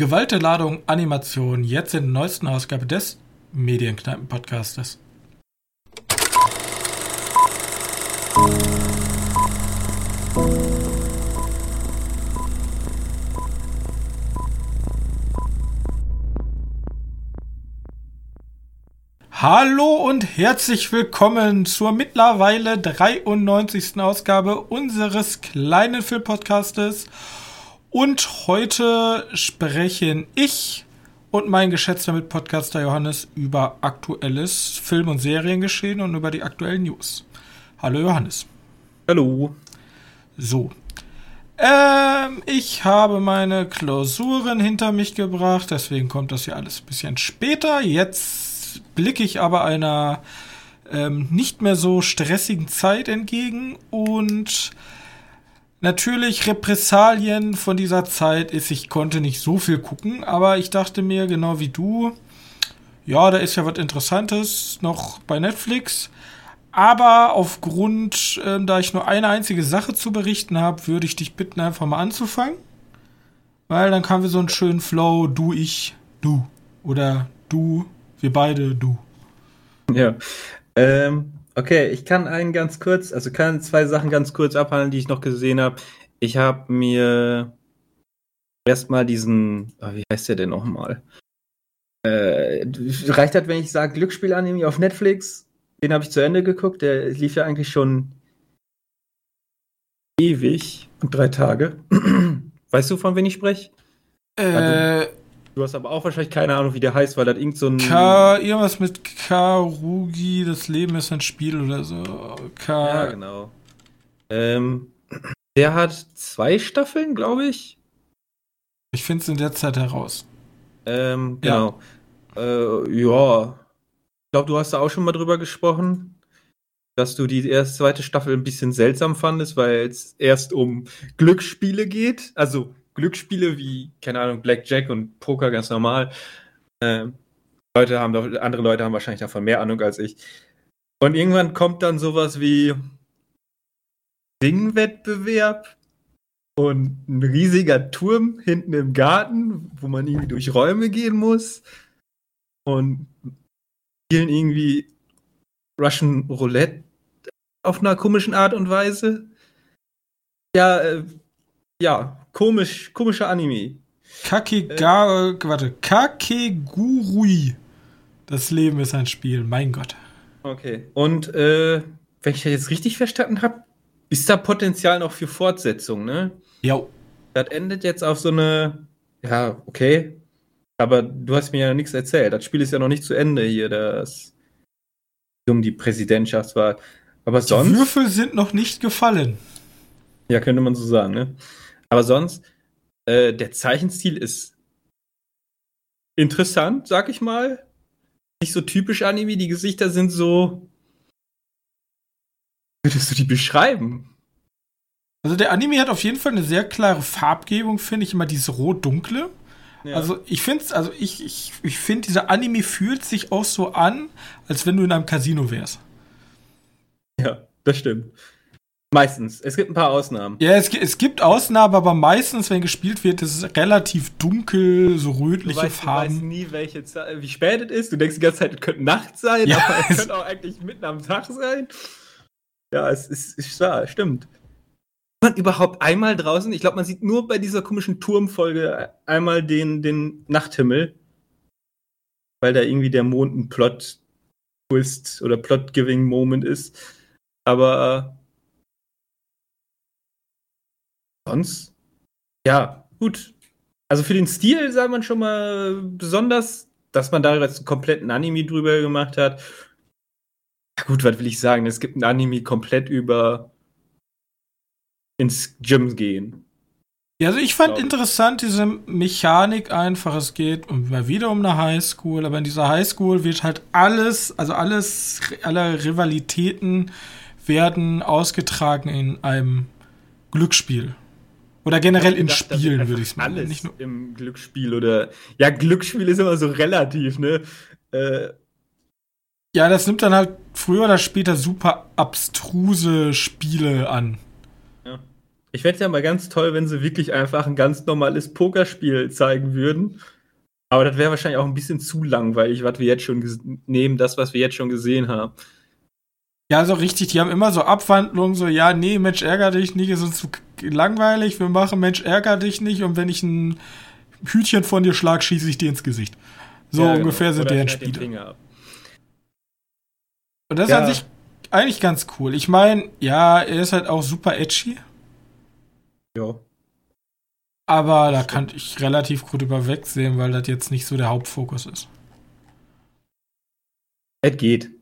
Gewalt der Ladung Animation jetzt in der neuesten Ausgabe des Medienkneipen-Podcastes. Hallo und herzlich willkommen zur mittlerweile 93. Ausgabe unseres kleinen Filmpodcastes. Und heute sprechen ich und mein geschätzter Mitpodcaster Johannes über aktuelles Film- und Seriengeschehen und über die aktuellen News. Hallo Johannes. Hallo. So. Ähm, ich habe meine Klausuren hinter mich gebracht, deswegen kommt das hier alles ein bisschen später. Jetzt blicke ich aber einer ähm, nicht mehr so stressigen Zeit entgegen und natürlich Repressalien von dieser Zeit ist, ich konnte nicht so viel gucken, aber ich dachte mir, genau wie du, ja, da ist ja was Interessantes noch bei Netflix. Aber aufgrund, äh, da ich nur eine einzige Sache zu berichten habe, würde ich dich bitten, einfach mal anzufangen. Weil dann haben wir so einen schönen Flow, du, ich, du. Oder du, wir beide, du. Ja. Ähm, okay, ich kann einen ganz kurz, also kann zwei Sachen ganz kurz abhandeln, die ich noch gesehen habe. Ich habe mir erstmal diesen, oh, wie heißt der denn nochmal? Äh, reicht das, wenn ich sage Glücksspiel-Anime auf Netflix? Den habe ich zu Ende geguckt. Der lief ja eigentlich schon ewig und drei Tage. weißt du, von wem ich spreche? Äh, also, Du hast aber auch wahrscheinlich keine Ahnung, wie der heißt, weil das irgend so ein. K, irgendwas mit Karugi, das Leben ist ein Spiel oder so. K. Ja, genau. Ähm, der hat zwei Staffeln, glaube ich. Ich finde es in der Zeit heraus. Ähm, genau. Ja. Äh, ja. Ich glaube, du hast da auch schon mal drüber gesprochen, dass du die erste, zweite Staffel ein bisschen seltsam fandest, weil es erst um Glücksspiele geht. Also Glücksspiele wie, keine Ahnung, Blackjack und Poker ganz normal. Ähm, Leute haben andere Leute haben wahrscheinlich davon mehr Ahnung als ich. Und irgendwann kommt dann sowas wie Singwettbewerb und ein riesiger Turm hinten im Garten, wo man irgendwie durch Räume gehen muss. Und spielen irgendwie Russian Roulette auf einer komischen Art und Weise. Ja, äh, ja, komisch, komischer Anime. Kakega, äh, warte, Kakegurui. Das Leben ist ein Spiel, mein Gott. Okay. Und äh, wenn ich das jetzt richtig verstanden habe, ist da Potenzial noch für Fortsetzung, ne? Ja. Das endet jetzt auf so eine. Ja, okay. Aber du hast mir ja nichts erzählt. Das Spiel ist ja noch nicht zu Ende hier, das um die Präsidentschaftswahl. Aber sonst. Die Würfel sind noch nicht gefallen. Ja, könnte man so sagen, ne? Aber sonst, äh, der Zeichenstil ist interessant, sag ich mal. Nicht so typisch Anime, die Gesichter sind so. Würdest du die beschreiben? Also der Anime hat auf jeden Fall eine sehr klare Farbgebung, finde ich immer dieses rot-dunkle. Ja. Also ich finde also ich, ich, ich finde, dieser Anime fühlt sich auch so an, als wenn du in einem Casino wärst. Ja, das stimmt. Meistens. Es gibt ein paar Ausnahmen. Ja, es, es gibt Ausnahmen, aber meistens, wenn gespielt wird, ist es relativ dunkel, so rötliche du weißt, Farben. Du weißt nie, welche wie spät es ist. Du denkst die ganze Zeit, es könnte Nacht sein, ja, aber es könnte auch eigentlich mitten am Tag sein. Ja, es ist, ist wahr, stimmt. Man überhaupt einmal draußen, ich glaube, man sieht nur bei dieser komischen Turmfolge einmal den, den Nachthimmel, weil da irgendwie der Mond ein Plot-Twist oder Plot-Giving-Moment ist. Aber sonst, ja, gut. Also für den Stil sei man schon mal besonders, dass man da jetzt einen kompletten Anime drüber gemacht hat. Ja, gut, was will ich sagen? Es gibt ein Anime komplett über ins Gym gehen. Ja, also ich fand interessant diese Mechanik einfach. Es geht mal wieder um eine Highschool, aber in dieser Highschool wird halt alles, also alles, alle Rivalitäten werden ausgetragen in einem Glücksspiel. Oder generell in gedacht, Spielen, würde ich sagen. Alles nicht nur im Glücksspiel oder. Ja, Glücksspiel ist immer so relativ, ne? Äh, ja, das nimmt dann halt früher oder später super abstruse Spiele an. Ja. Ich fände es ja mal ganz toll, wenn sie wirklich einfach ein ganz normales Pokerspiel zeigen würden. Aber das wäre wahrscheinlich auch ein bisschen zu langweilig, was wir jetzt schon nehmen, das, was wir jetzt schon gesehen haben. Ja, so richtig, die haben immer so Abwandlungen, so, ja, nee, Mensch, ärger dich nicht, ist uns zu langweilig, wir machen Mensch, ärger dich nicht und wenn ich ein Hütchen von dir schlag, schieße ich dir ins Gesicht. So ja, genau. ungefähr sind deren Spiele. Und das ja. ist an sich eigentlich ganz cool. Ich meine, ja, er ist halt auch super edgy. Ja. Aber da kann ich relativ gut überwegsehen, weil das jetzt nicht so der Hauptfokus ist. Es geht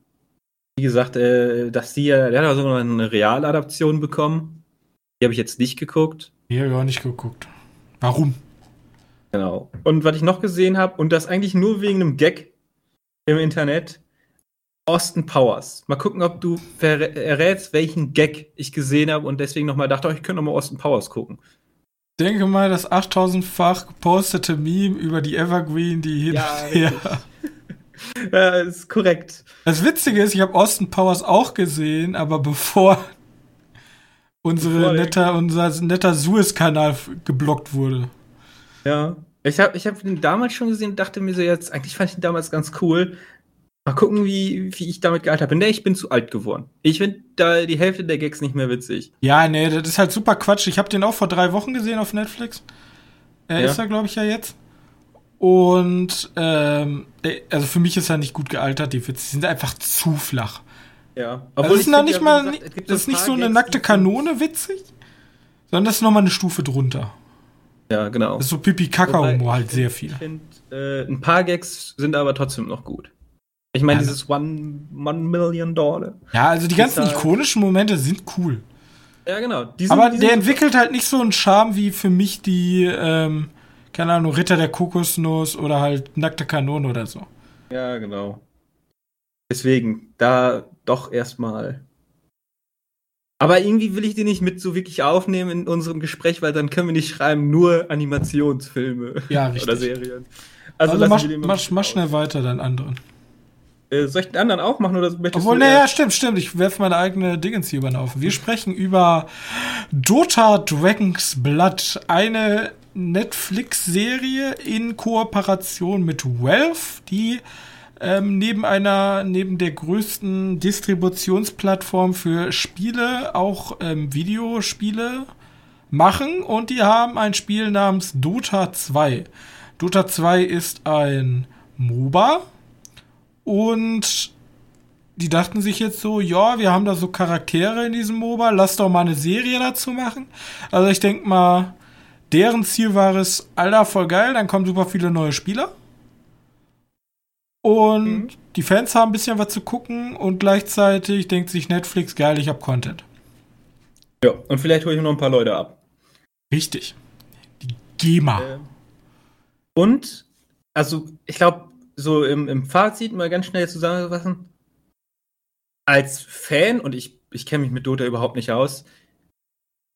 wie gesagt, äh, dass die ja, der hat sogar eine Realadaption bekommen. Die habe ich jetzt nicht geguckt. Die habe ich auch nicht geguckt. Warum? Genau. Und was ich noch gesehen habe, und das eigentlich nur wegen einem Gag im Internet, Austin Powers. Mal gucken, ob du errätst, welchen Gag ich gesehen habe und deswegen nochmal dachte, oh, ich könnte nochmal Austin Powers gucken. Denke mal, das 8000-fach gepostete Meme über die Evergreen, die hin ja. ja, ist korrekt. Das Witzige ist, ich habe Austin Powers auch gesehen, aber bevor unsere netter, unser netter Suez-Kanal geblockt wurde. Ja. Ich habe ich hab ihn damals schon gesehen und dachte mir so, jetzt, eigentlich fand ich ihn damals ganz cool. Mal gucken, wie, wie ich damit gealtert bin. Nee, ich bin zu alt geworden. Ich finde da die Hälfte der Gags nicht mehr witzig. Ja, nee, das ist halt super Quatsch. Ich habe den auch vor drei Wochen gesehen auf Netflix. Er ja. ist da, glaube ich, ja jetzt. Und ähm, äh, also für mich ist er nicht gut gealtert, die Witze sind einfach zu flach. Ja. Also das ist noch nicht mal, gesagt, das ist nicht so eine nackte Kanone witzig, sondern das ist nochmal eine Stufe drunter. Ja, genau. Das ist so Pipi-Kaka-Humor halt sehr viel. Ich finde, äh, ein paar Gags sind aber trotzdem noch gut. Ich meine, ja, dieses One, One Million Dollar. Ja, also die ganzen ikonischen Momente sind cool. Ja, genau. Die sind, aber der entwickelt halt nicht so einen Charme wie für mich die, ähm, keine Ahnung, Ritter der Kokosnuss oder halt nackte Kanone oder so. Ja, genau. Deswegen, da doch erstmal. Aber irgendwie will ich die nicht mit so wirklich aufnehmen in unserem Gespräch, weil dann können wir nicht schreiben, nur Animationsfilme ja, oder Serien. Also, also mach, mach, mach schnell weiter, deinen anderen. Äh, soll ich den anderen auch machen oder möchtest Obwohl, naja, stimmt, stimmt. Ich werfe meine eigene Dingens hier über Haufen. Wir sprechen über Dota Dragon's Blood, eine Netflix-Serie in Kooperation mit Wealth, die ähm, neben einer, neben der größten Distributionsplattform für Spiele auch ähm, Videospiele machen und die haben ein Spiel namens Dota 2. Dota 2 ist ein MOBA und die dachten sich jetzt so, ja, wir haben da so Charaktere in diesem MOBA, lass doch mal eine Serie dazu machen. Also ich denke mal, Deren Ziel war es, Alter, voll geil, dann kommen super viele neue Spieler. Und mhm. die Fans haben ein bisschen was zu gucken und gleichzeitig denkt sich Netflix, geil, ich hab Content. Ja, und vielleicht hole ich noch ein paar Leute ab. Richtig. Die GEMA. Äh, und, also, ich glaube, so im, im Fazit mal ganz schnell zusammenfassen. Als Fan, und ich, ich kenne mich mit Dota überhaupt nicht aus,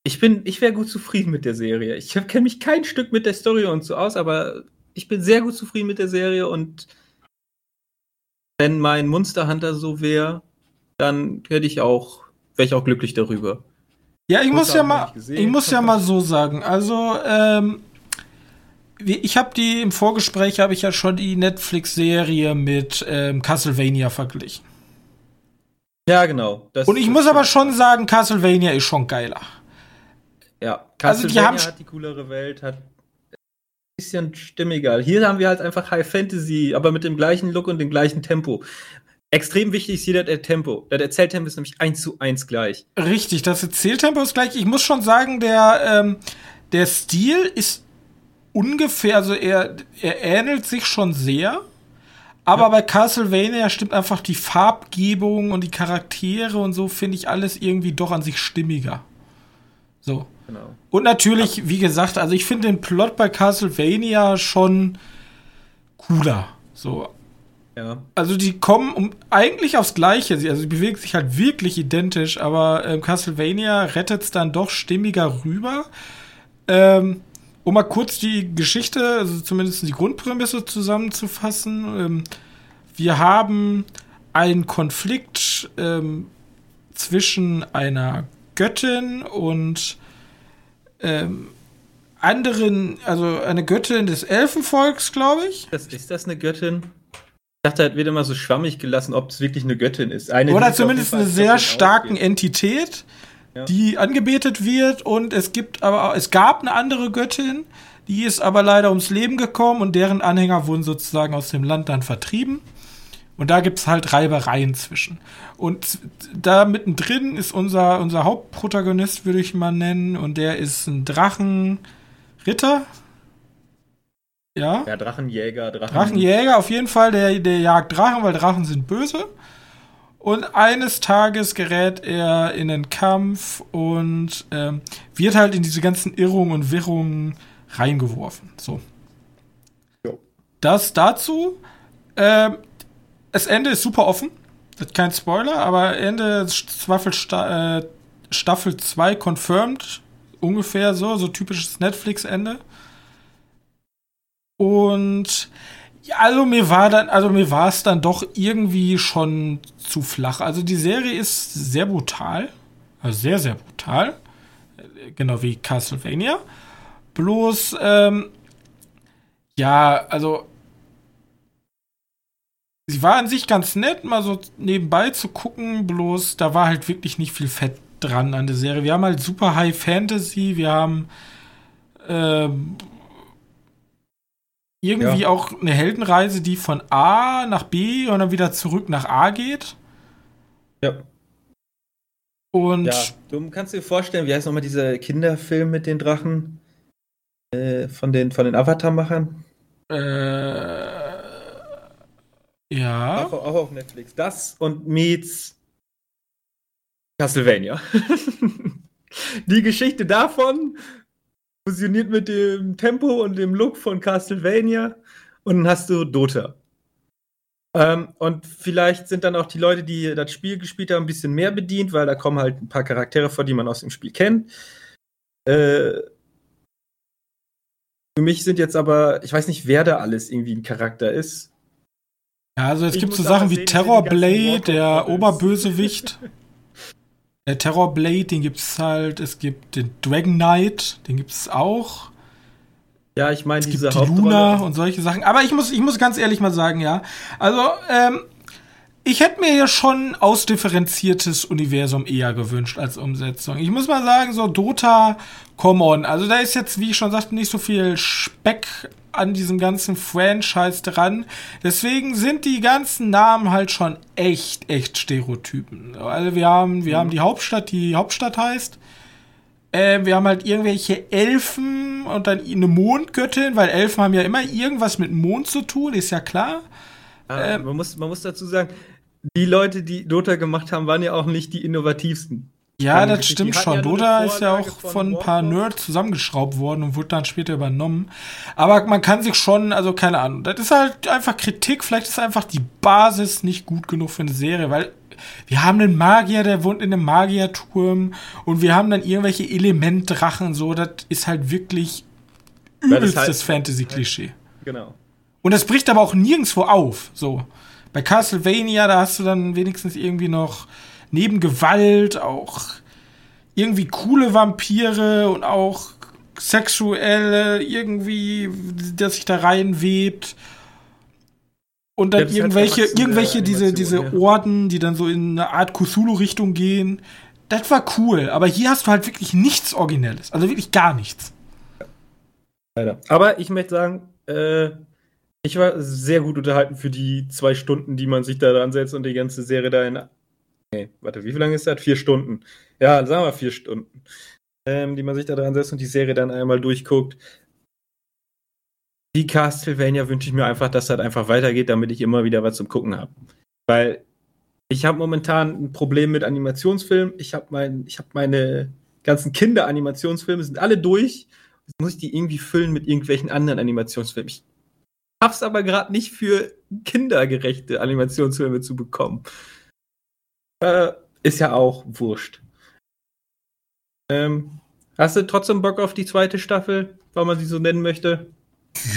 ich bin, ich wäre gut zufrieden mit der Serie. Ich kenne mich kein Stück mit der Story und so aus, aber ich bin sehr gut zufrieden mit der Serie und wenn mein Monster Hunter so wäre, dann hätte ich auch, wäre ich auch glücklich darüber. Ja, ich muss ja mal, ich muss ja mal so sagen. Also, ähm, ich habe die im Vorgespräch habe ich ja schon die Netflix-Serie mit ähm, Castlevania verglichen. Ja, genau. Das, und ich muss aber schon sagen, Castlevania ist schon geiler. Ja, also die haben hat die coolere Welt, hat ein bisschen stimmiger. Hier haben wir halt einfach High Fantasy, aber mit dem gleichen Look und dem gleichen Tempo. Extrem wichtig ist hier das Tempo. Das Erzähltempo ist nämlich eins zu eins gleich. Richtig, das Erzähltempo ist gleich. Ich muss schon sagen, der, ähm, der Stil ist ungefähr, also er, er ähnelt sich schon sehr. Aber ja. bei Castlevania stimmt einfach die Farbgebung und die Charaktere und so, finde ich alles irgendwie doch an sich stimmiger. So. Genau. Und natürlich, wie gesagt, also ich finde den Plot bei Castlevania schon cooler. So. Ja. Also die kommen um, eigentlich aufs Gleiche. Also sie bewegen sich halt wirklich identisch, aber ähm, Castlevania rettet es dann doch stimmiger rüber. Ähm, um mal kurz die Geschichte, also zumindest die Grundprämisse zusammenzufassen. Ähm, wir haben einen Konflikt ähm, zwischen einer Göttin und ähm, anderen, also eine Göttin des Elfenvolks, glaube ich. Das, ist das eine Göttin? Ich dachte, er wird immer so schwammig gelassen, ob es wirklich eine Göttin ist. Eine, Oder zumindest eine sehr starken ausgeht. Entität, ja. die angebetet wird. Und es gibt aber es gab eine andere Göttin, die ist aber leider ums Leben gekommen und deren Anhänger wurden sozusagen aus dem Land dann vertrieben. Und da gibt es halt Reibereien zwischen. Und da mittendrin ist unser, unser Hauptprotagonist, würde ich mal nennen, und der ist ein Drachenritter. Ja. Ja, Drachenjäger, Drachen. Drachenjäger, auf jeden Fall, der, der jagt Drachen, weil Drachen sind böse. Und eines Tages gerät er in den Kampf und ähm, wird halt in diese ganzen Irrungen und Wirrungen reingeworfen. So. Jo. Das dazu. Ähm, das Ende ist super offen. Das ist kein Spoiler, aber Ende Staffel, äh, Staffel 2 confirmed. Ungefähr so, so typisches Netflix-Ende. Und also mir war dann, also mir war es dann doch irgendwie schon zu flach. Also die Serie ist sehr brutal. Also sehr, sehr brutal. Genau wie Castlevania. Bloß, ähm, ja, also sie war an sich ganz nett, mal so nebenbei zu gucken, bloß da war halt wirklich nicht viel Fett dran an der Serie. Wir haben halt super High Fantasy, wir haben ähm, irgendwie ja. auch eine Heldenreise, die von A nach B und dann wieder zurück nach A geht. Ja. Und ja, du kannst dir vorstellen, wie heißt nochmal dieser Kinderfilm mit den Drachen? Äh, von den, von den Avatar-Machern? Äh ja. Auch, auch auf Netflix. Das und meets Castlevania. Die Geschichte davon fusioniert mit dem Tempo und dem Look von Castlevania und dann hast du Dota. Ähm, und vielleicht sind dann auch die Leute, die das Spiel gespielt haben, ein bisschen mehr bedient, weil da kommen halt ein paar Charaktere vor, die man aus dem Spiel kennt. Äh, für mich sind jetzt aber, ich weiß nicht, wer da alles irgendwie ein Charakter ist. Ja, also es ich gibt so Sachen wie Terrorblade, der Oberbösewicht. der Terrorblade, den gibt's halt. Es gibt den Dragon Knight, den gibt's auch. Ja, ich meine diese gibt die Luna und solche Sachen. Aber ich muss, ich muss ganz ehrlich mal sagen, ja. Also, ähm, ich hätte mir ja schon ausdifferenziertes Universum eher gewünscht als Umsetzung. Ich muss mal sagen, so Dota, come on. Also da ist jetzt, wie ich schon sagte, nicht so viel Speck an diesem ganzen Franchise dran. Deswegen sind die ganzen Namen halt schon echt, echt Stereotypen. Also wir haben, wir mhm. haben die Hauptstadt, die Hauptstadt heißt. Äh, wir haben halt irgendwelche Elfen und dann eine Mondgöttin, weil Elfen haben ja immer irgendwas mit Mond zu tun, ist ja klar. Ah, ähm, man, muss, man muss dazu sagen, die Leute, die Dota gemacht haben, waren ja auch nicht die innovativsten. Ja, das stimmt schon. Ja Dota ist ja auch von ein paar Nerds zusammengeschraubt worden und wurde dann später übernommen. Aber man kann sich schon, also keine Ahnung, das ist halt einfach Kritik. Vielleicht ist einfach die Basis nicht gut genug für eine Serie, weil wir haben einen Magier, der wohnt in einem Magierturm und wir haben dann irgendwelche Elementdrachen, so. Das ist halt wirklich übelstes halt, Fantasy-Klischee. Genau. Und das bricht aber auch nirgendwo auf, so. Bei Castlevania, da hast du dann wenigstens irgendwie noch neben Gewalt auch irgendwie coole Vampire und auch sexuelle irgendwie, das sich da reinwebt. Und dann ja, halt irgendwelche, halt irgendwelche diese, diese ja. Orden, die dann so in eine Art Cthulhu-Richtung gehen. Das war cool, aber hier hast du halt wirklich nichts Originelles. Also wirklich gar nichts. Leider. Aber ich möchte sagen, äh, ich war sehr gut unterhalten für die zwei Stunden, die man sich da dran setzt und die ganze Serie da in Nee, warte, wie lange ist das? Vier Stunden. Ja, sagen wir vier Stunden. Ähm, die man sich da dran setzt und die Serie dann einmal durchguckt. Die Castlevania wünsche ich mir einfach, dass das einfach weitergeht, damit ich immer wieder was zum Gucken habe. Weil ich habe momentan ein Problem mit Animationsfilmen. Ich habe mein, hab meine ganzen Kinder-Animationsfilme, sind alle durch. Jetzt muss ich die irgendwie füllen mit irgendwelchen anderen Animationsfilmen. Ich schaff's aber gerade nicht für kindergerechte Animationsfilme zu bekommen. Äh, ist ja auch wurscht. Ähm, hast du trotzdem Bock auf die zweite Staffel, weil man sie so nennen möchte?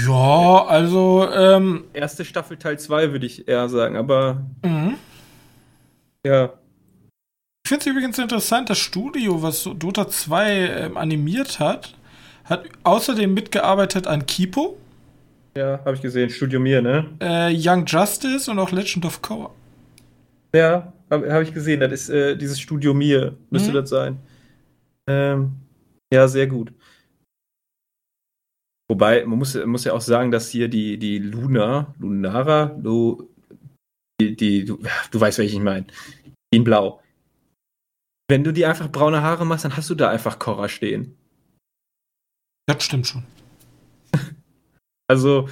Ja, also. Ähm, Erste Staffel Teil 2 würde ich eher sagen, aber. Mhm. Ja. Ich finde es übrigens interessant, das Studio, was Dota 2 ähm, animiert hat, hat außerdem mitgearbeitet an Kipo. Ja, habe ich gesehen. Studio Mir, ne? Äh, Young Justice und auch Legend of Korra. Ja, habe hab ich gesehen. Das ist äh, dieses Studio Mir, müsste mhm. das sein. Ähm, ja, sehr gut. Wobei, man muss, muss ja auch sagen, dass hier die, die Luna, Lunara, du, die, die, du, du weißt, welche ich meine, in Blau. Wenn du die einfach braune Haare machst, dann hast du da einfach Korra stehen. Das stimmt schon. also,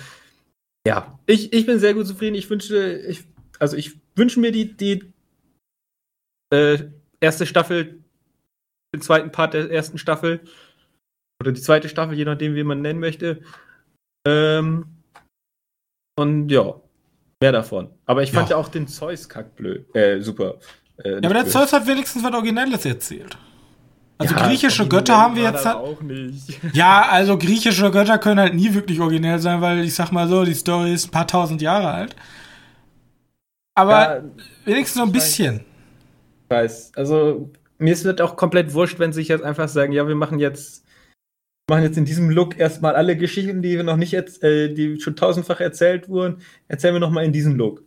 ja, ich, ich bin sehr gut zufrieden. Ich wünsche, ich, also ich wünsche mir die, die äh, erste Staffel, den zweiten Part der ersten Staffel oder die zweite Staffel, je nachdem, wie man nennen möchte. Ähm, und ja, mehr davon. Aber ich fand ja, ja auch den Zeus-Kack blöd, äh, super. Äh, ja, aber der blöd. Zeus hat wenigstens was Originelles erzählt. Also ja, griechische Götter haben wir jetzt halt auch nicht. Ja, also griechische Götter können halt nie wirklich originell sein, weil ich sag mal so, die Story ist ein paar tausend Jahre alt. Aber ja, wenigstens so ein bisschen. Weiß. Also mir ist es auch komplett wurscht, wenn sie sich jetzt einfach sagen, ja, wir machen jetzt machen jetzt in diesem Look erstmal alle Geschichten, die wir noch nicht, äh, die schon tausendfach erzählt wurden, erzählen wir nochmal in diesem Look.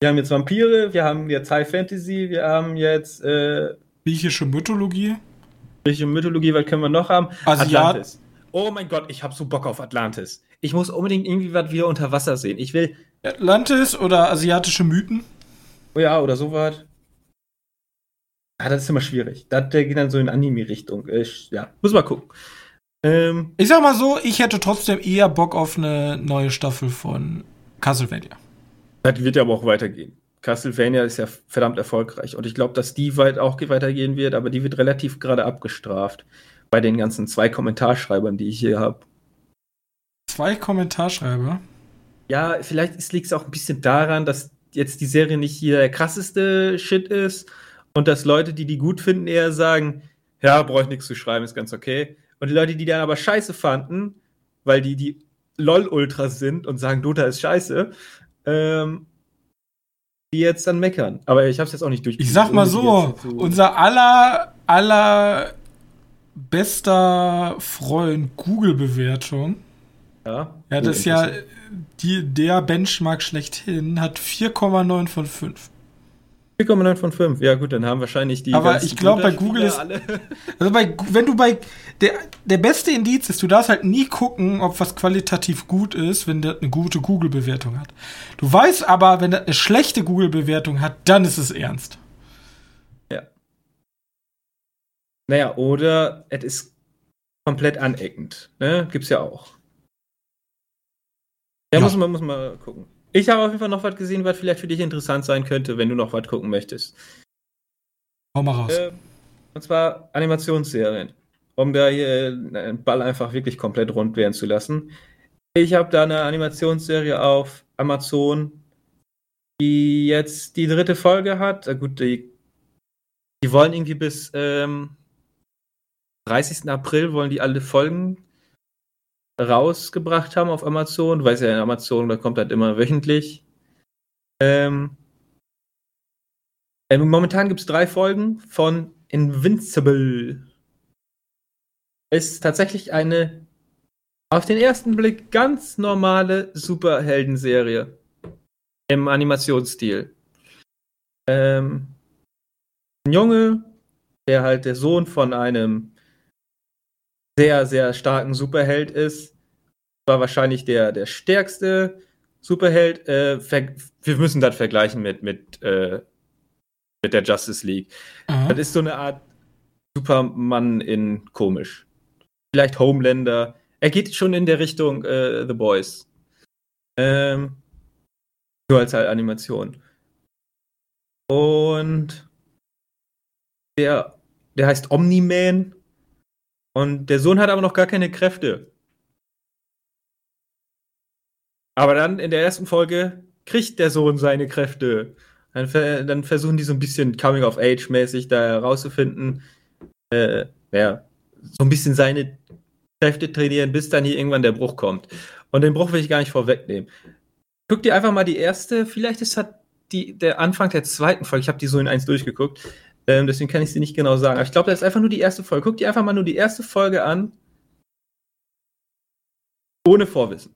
Wir haben jetzt Vampire, wir haben jetzt High Fantasy, wir haben jetzt äh, griechische Mythologie. Griechische Mythologie, was können wir noch haben? Asiat Atlantis. Oh mein Gott, ich habe so Bock auf Atlantis. Ich muss unbedingt irgendwie was wieder unter Wasser sehen. Ich will Atlantis oder asiatische Mythen? Oh ja, oder sowas. Ah, das ist immer schwierig. Das, der geht dann so in Anime-Richtung. Ja, muss mal gucken. Ähm, ich sag mal so, ich hätte trotzdem eher Bock auf eine neue Staffel von Castlevania. Das wird ja aber auch weitergehen. Castlevania ist ja verdammt erfolgreich und ich glaube, dass die weit auch weitergehen wird, aber die wird relativ gerade abgestraft bei den ganzen zwei Kommentarschreibern, die ich hier habe. Zwei Kommentarschreiber? Ja, vielleicht liegt es auch ein bisschen daran, dass jetzt die Serie nicht hier der krasseste Shit ist und dass Leute, die die gut finden, eher sagen, ja, brauche ich nichts zu schreiben, ist ganz okay. Und die Leute, die dann aber scheiße fanden, weil die die LOL-Ultras sind und sagen, Dota ist scheiße, ähm, die jetzt dann meckern. Aber ich habe es jetzt auch nicht durch. Ich sag mal so, unser aller, aller bester Freund Google-Bewertung. Ja. Ja, das ist ja die, der Benchmark schlechthin, hat 4,9 von 5. 4,9 von 5. Ja, gut, dann haben wahrscheinlich die. Aber ich glaube, bei Google ist. Also, bei, wenn du bei. Der, der beste Indiz ist, du darfst halt nie gucken, ob was qualitativ gut ist, wenn der eine gute Google-Bewertung hat. Du weißt aber, wenn der eine schlechte Google-Bewertung hat, dann ist es ernst. Ja. Naja, oder es ist komplett aneckend. Ne? Gibt's ja auch. Ja, ja. Muss, man, muss man gucken. Ich habe auf jeden Fall noch was gesehen, was vielleicht für dich interessant sein könnte, wenn du noch was gucken möchtest. Hau mal raus. Äh, und zwar Animationsserien. Um da hier den Ball einfach wirklich komplett rund werden zu lassen. Ich habe da eine Animationsserie auf Amazon, die jetzt die dritte Folge hat. Äh, gut, die, die wollen irgendwie bis ähm, 30. April wollen die alle Folgen rausgebracht haben auf Amazon. Du weißt ja, in Amazon, da kommt halt immer wöchentlich. Ähm, äh, momentan gibt es drei Folgen von Invincible. Ist tatsächlich eine auf den ersten Blick ganz normale Superheldenserie im Animationsstil. Ähm, ein Junge, der halt der Sohn von einem sehr, sehr starken Superheld ist. War wahrscheinlich der, der stärkste Superheld. Äh, wir müssen das vergleichen mit, mit, äh, mit der Justice League. Mhm. Das ist so eine Art Superman in komisch. Vielleicht Homelander. Er geht schon in der Richtung äh, The Boys. Ähm, nur als halt Animation. Und der, der heißt Omni-Man und der Sohn hat aber noch gar keine Kräfte. Aber dann in der ersten Folge kriegt der Sohn seine Kräfte. Dann, dann versuchen die so ein bisschen Coming-of-Age-mäßig da herauszufinden. Äh, ja, so ein bisschen seine Kräfte trainieren, bis dann hier irgendwann der Bruch kommt. Und den Bruch will ich gar nicht vorwegnehmen. Guck dir einfach mal die erste, vielleicht ist das die, der Anfang der zweiten Folge, ich habe die so in eins durchgeguckt, Ähm, deswegen kann ich sie nicht genau sagen. Aber ich glaube, das ist einfach nur die erste Folge. Guck dir einfach mal nur die erste Folge an. Ohne Vorwissen.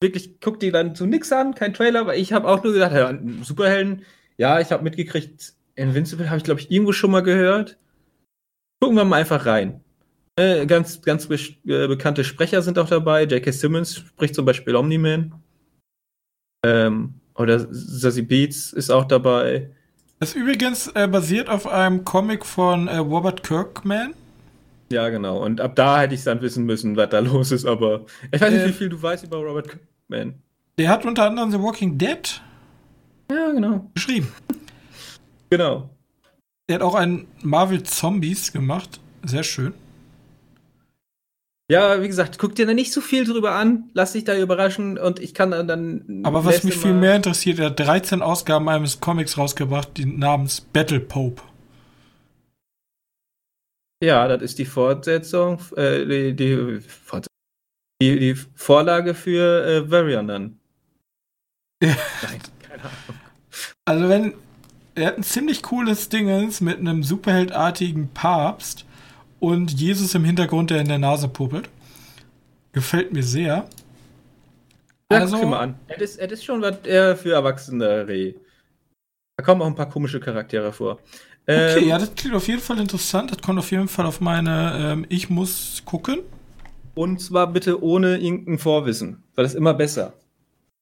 Wirklich, guck dir dann zu nix an, kein Trailer, weil ich habe auch nur gedacht, ja, Superhelden, ja, ich habe mitgekriegt, Invincible habe ich, glaube ich, irgendwo schon mal gehört. Gucken wir mal einfach rein. Äh, ganz, ganz be äh, bekannte Sprecher sind auch dabei. J.K. Simmons spricht zum Beispiel Omni-Man. Ähm, oder Sassy Beats ist auch dabei. Das ist übrigens äh, basiert auf einem Comic von äh, Robert Kirkman. Ja, genau. Und ab da hätte ich dann wissen müssen, was da los ist, aber ich weiß nicht, wie viel du weißt über Robert Kirkman. Der hat unter anderem The Walking Dead ja, genau. geschrieben. Genau. Er hat auch einen Marvel Zombies gemacht. Sehr schön. Ja, wie gesagt, guck dir da nicht so viel drüber an, lass dich da überraschen und ich kann dann. Aber was mich viel mehr interessiert, er hat 13 Ausgaben eines Comics rausgebracht, die namens Battle Pope. Ja, das ist die Fortsetzung, äh, die, die, die, die, Vorlage für äh, Varian dann. Ja. Nein, keine Ahnung. Also wenn, er hat ein ziemlich cooles Dingens mit einem superheldartigen Papst und Jesus im Hintergrund, der in der Nase puppelt. Gefällt mir sehr. Ja, also, guck mal an. Es ist, ist schon was eher für Erwachsene. Da kommen auch ein paar komische Charaktere vor. Okay, ähm, ja, das klingt auf jeden Fall interessant. Das kommt auf jeden Fall auf meine ähm, Ich muss gucken. Und zwar bitte ohne irgendein Vorwissen, weil das ist immer besser.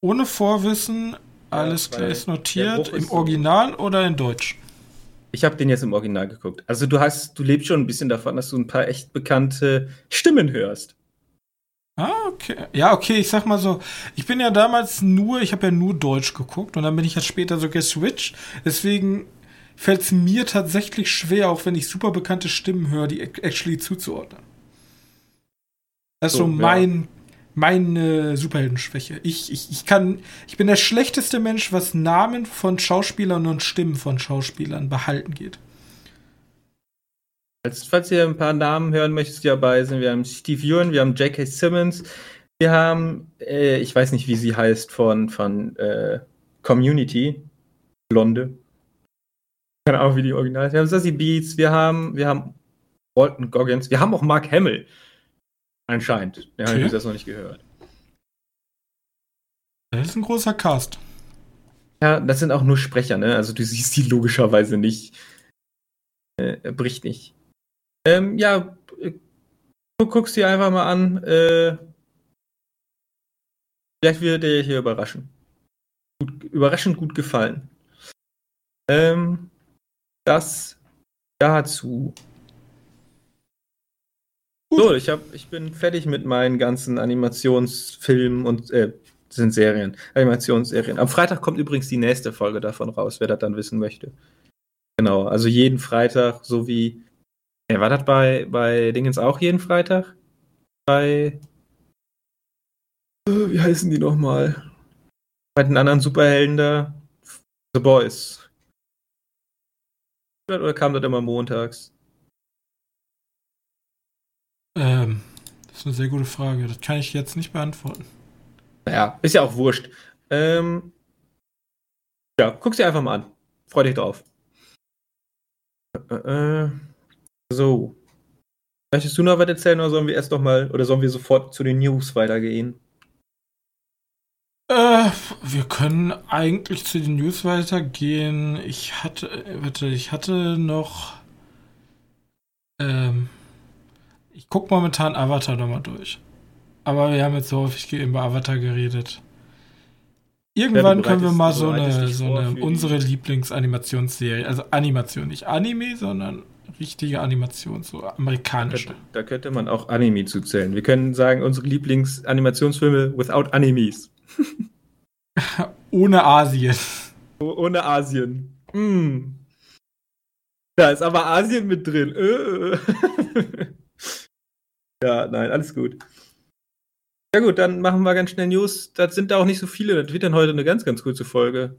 Ohne Vorwissen, alles ja, klar, ist notiert. Im Original so. oder in Deutsch? Ich habe den jetzt im Original geguckt. Also du hast, du lebst schon ein bisschen davon, dass du ein paar echt bekannte Stimmen hörst. Ah, okay. Ja, okay, ich sag mal so, ich bin ja damals nur, ich habe ja nur Deutsch geguckt und dann bin ich ja später so geswitcht. Deswegen fällt es mir tatsächlich schwer, auch wenn ich super bekannte Stimmen höre, die actually zuzuordnen. Das ist so, so mein, ja. Meine Superheldenschwäche. Ich, ich, ich kann, ich bin der schlechteste Mensch, was Namen von Schauspielern und Stimmen von Schauspielern behalten geht. falls ihr ein paar Namen hören möchtet, die dabei sind, wir haben Steve Ewan, wir haben J.K. Simmons, wir haben, äh, ich weiß nicht, wie sie heißt, von, von äh, Community, Blonde. Keine Ahnung, wie die Original ist. Wir haben Sassy Beats, wir haben, wir haben Walton Goggins, wir haben auch Mark Hamill. Anscheinend. Der okay. habe ich das noch nicht gehört. Das ist ein großer Cast. Ja, das sind auch nur Sprecher, ne? Also du siehst die logischerweise nicht. Äh, er bricht nicht. Ähm, ja, äh, du guckst dir einfach mal an. Äh, vielleicht wird dir hier überraschen. Gut, überraschend gut gefallen. Ähm, das dazu. So, ich, hab, ich bin fertig mit meinen ganzen Animationsfilmen und äh, sind Serien, Animationsserien. Am Freitag kommt übrigens die nächste Folge davon raus, wer das dann wissen möchte. Genau, also jeden Freitag, so wie. Ja, war das bei, bei Dingens auch jeden Freitag? Bei. Äh, wie heißen die nochmal? Bei den anderen Superhelden da? The Boys. Oder kam das immer montags? Ähm, das ist eine sehr gute Frage. Das kann ich jetzt nicht beantworten. Naja, ist ja auch wurscht. Ähm, ja, guck dir einfach mal an. Freu dich drauf. Äh, äh, so. Möchtest du noch was erzählen oder sollen wir erst noch mal oder sollen wir sofort zu den News weitergehen? Äh, wir können eigentlich zu den News weitergehen. Ich hatte, warte, ich hatte noch. Ähm, ich gucke momentan Avatar nochmal durch. Aber wir haben jetzt so häufig über Avatar geredet. Irgendwann können wir mal so eine, so eine unsere Lieblingsanimationsserie, also Animation, nicht Anime, sondern richtige Animation, so amerikanische. Da könnte, da könnte man auch Anime zuzählen. Wir können sagen, unsere Lieblingsanimationsfilme without Animes. Ohne Asien. Oh, ohne Asien. Mm. Da ist aber Asien mit drin. Ja, nein, alles gut. Ja gut, dann machen wir ganz schnell News. Das sind da auch nicht so viele. Das wird dann heute eine ganz, ganz kurze Folge.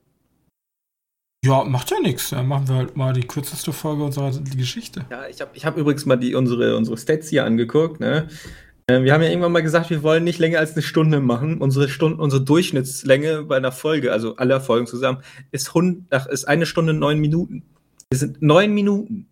Ja, macht ja nichts. Dann machen wir halt mal die kürzeste Folge unserer Geschichte. Ja, ich habe ich hab übrigens mal die, unsere, unsere Stats hier angeguckt. Ne? Äh, wir haben ja irgendwann mal gesagt, wir wollen nicht länger als eine Stunde machen. Unsere, Stunde, unsere Durchschnittslänge bei einer Folge, also aller Folgen zusammen, ist, 100, ist eine Stunde neun Minuten. Es sind neun Minuten.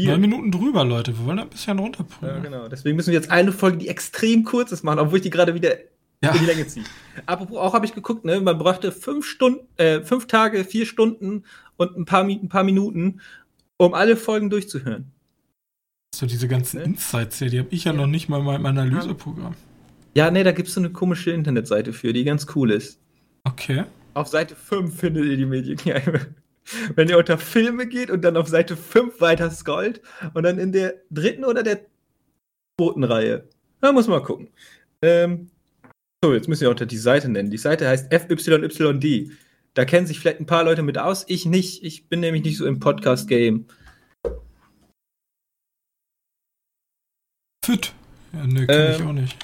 Vier. Neun Minuten drüber, Leute. Wir wollen ein bisschen runterpulen. Ja, genau. Deswegen müssen wir jetzt eine Folge, die extrem kurz ist, machen, obwohl ich die gerade wieder ja. in die Länge ziehe. Apropos, auch habe ich geguckt, ne? Man brachte fünf Stunden, äh, fünf Tage, vier Stunden und ein paar, ein paar Minuten, um alle Folgen durchzuhören. So diese ganzen ne? Insights hier, die habe ich ja, ja, noch nicht mal in meinem Analyseprogramm. Ja, nee, da gibt es so eine komische Internetseite für, die ganz cool ist. Okay. Auf Seite 5 findet ihr die Medienkneipe. Wenn ihr unter Filme geht und dann auf Seite 5 weiter scrollt und dann in der dritten oder der zweiten Reihe. Da muss man mal gucken. Ähm, so, jetzt müssen wir unter die Seite nennen. Die Seite heißt FYYD. Da kennen sich vielleicht ein paar Leute mit aus, ich nicht. Ich bin nämlich nicht so im Podcast-Game. Fit. Ja, ne, kenn ähm, ich auch nicht.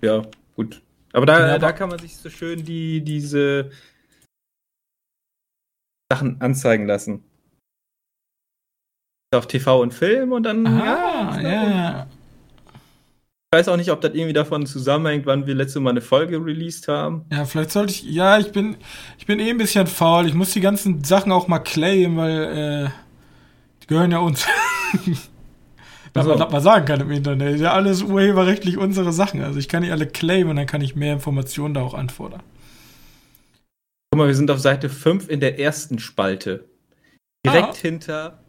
Ja, gut. Aber da, ja, da kann man sich so schön die, diese Sachen anzeigen lassen. Auf TV und Film und dann. Ah, ja, ja. Ich weiß auch nicht, ob das irgendwie davon zusammenhängt, wann wir letzte Mal eine Folge released haben. Ja, vielleicht sollte ich. Ja, ich bin, ich bin eh ein bisschen faul. Ich muss die ganzen Sachen auch mal claimen, weil äh, die gehören ja uns. Dass man das mal sagen kann im Internet. Ja, alles urheberrechtlich unsere Sachen. Also ich kann nicht alle claimen und dann kann ich mehr Informationen da auch anfordern. Guck mal, wir sind auf Seite 5 in der ersten Spalte. Direkt ah. hinter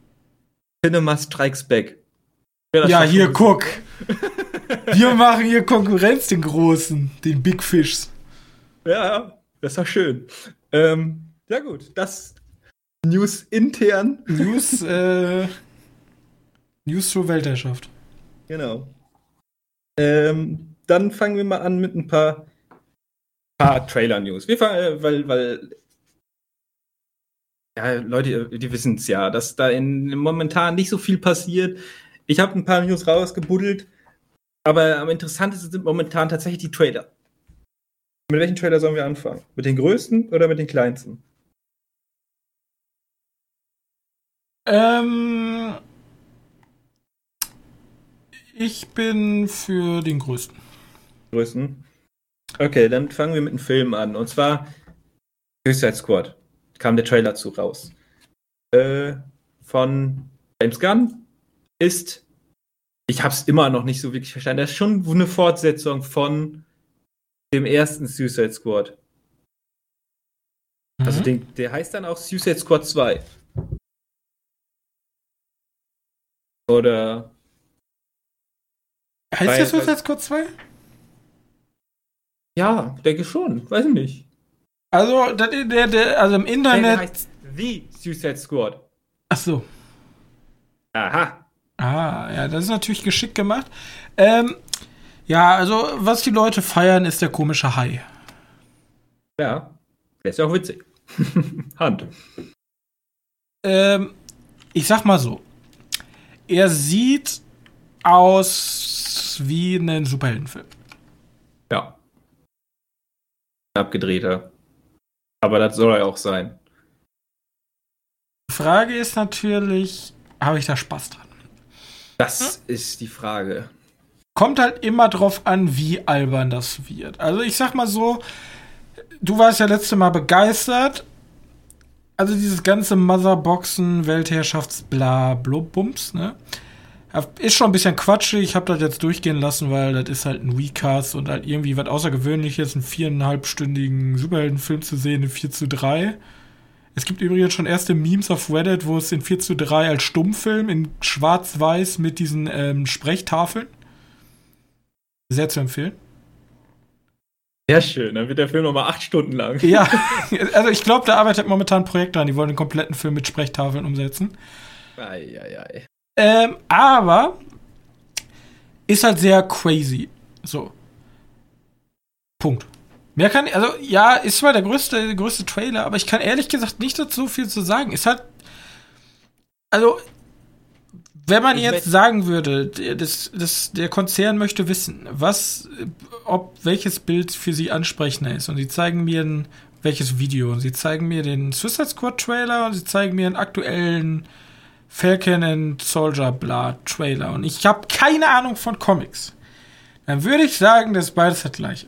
Cinema Strikes Back. Ja, hier guck. wir machen hier Konkurrenz, den Großen, den Big Fishs. Ja, das ist doch schön. Ähm, ja gut, das News intern. News, äh, News zur Weltherrschaft. Genau. Ähm, dann fangen wir mal an mit ein paar paar Trailer-News. Wir fangen, äh, weil, weil ja, Leute, die wissen es ja, dass da in, momentan nicht so viel passiert. Ich habe ein paar News rausgebuddelt, aber am interessantesten sind momentan tatsächlich die Trailer. Mit welchen Trailer sollen wir anfangen? Mit den größten oder mit den kleinsten? Ähm, ich bin für den größten. Größten? Okay, dann fangen wir mit einem Film an. Und zwar Suicide Squad. Kam der Trailer zu raus. Äh, von James Gunn ist, ich habe es immer noch nicht so wirklich verstanden, das ist schon eine Fortsetzung von dem ersten Suicide Squad. Also mhm. Also den, der heißt dann auch Suicide Squad 2. Oder. Heißt der Suicide Squad 2? Ja, denke schon. Weiß ich nicht. Also, der, der, der, also im Internet. Der heißt The Suicide Squad. Ach so. Aha. Ah, ja, das ist natürlich geschickt gemacht. Ähm, ja, also, was die Leute feiern, ist der komische Hai. Ja, der ist ja auch witzig. Hand. Ähm, ich sag mal so. Er sieht aus wie ein Superheldenfilm. Abgedrehter. Aber das soll er auch sein. Die Frage ist natürlich, habe ich da Spaß dran? Das hm? ist die Frage. Kommt halt immer drauf an, wie albern das wird. Also ich sag mal so, du warst ja letzte Mal begeistert. Also dieses ganze Motherboxen, Weltherrschaftsbla, Blub-Bums, ne? Ist schon ein bisschen quatschig. Ich habe das jetzt durchgehen lassen, weil das ist halt ein Recast und halt irgendwie was Außergewöhnliches, einen viereinhalbstündigen Superheldenfilm zu sehen in 4 zu 3. Es gibt übrigens schon erste Memes auf Reddit, wo es in 4 zu 3 als Stummfilm in schwarz-weiß mit diesen ähm, Sprechtafeln. Sehr zu empfehlen. Sehr schön, dann wird der Film nochmal acht Stunden lang. Ja, also ich glaube, da arbeitet momentan ein Projekt dran, die wollen den kompletten Film mit Sprechtafeln umsetzen. Ei, ei, ei. Ähm, aber ist halt sehr crazy. So. Punkt. Mehr kann, also ja, ist zwar der größte, der größte Trailer, aber ich kann ehrlich gesagt nicht dazu viel zu sagen. Ist halt, also, wenn man ich jetzt sagen würde, das, das, der Konzern möchte wissen, was, ob welches Bild für sie ansprechender ist, und sie zeigen mir ein, welches Video, und sie zeigen mir den Suicide Squad Trailer, und sie zeigen mir einen aktuellen Falcon and Soldier bla Trailer und ich habe keine Ahnung von Comics, dann würde ich sagen, das ist beides das gleiche.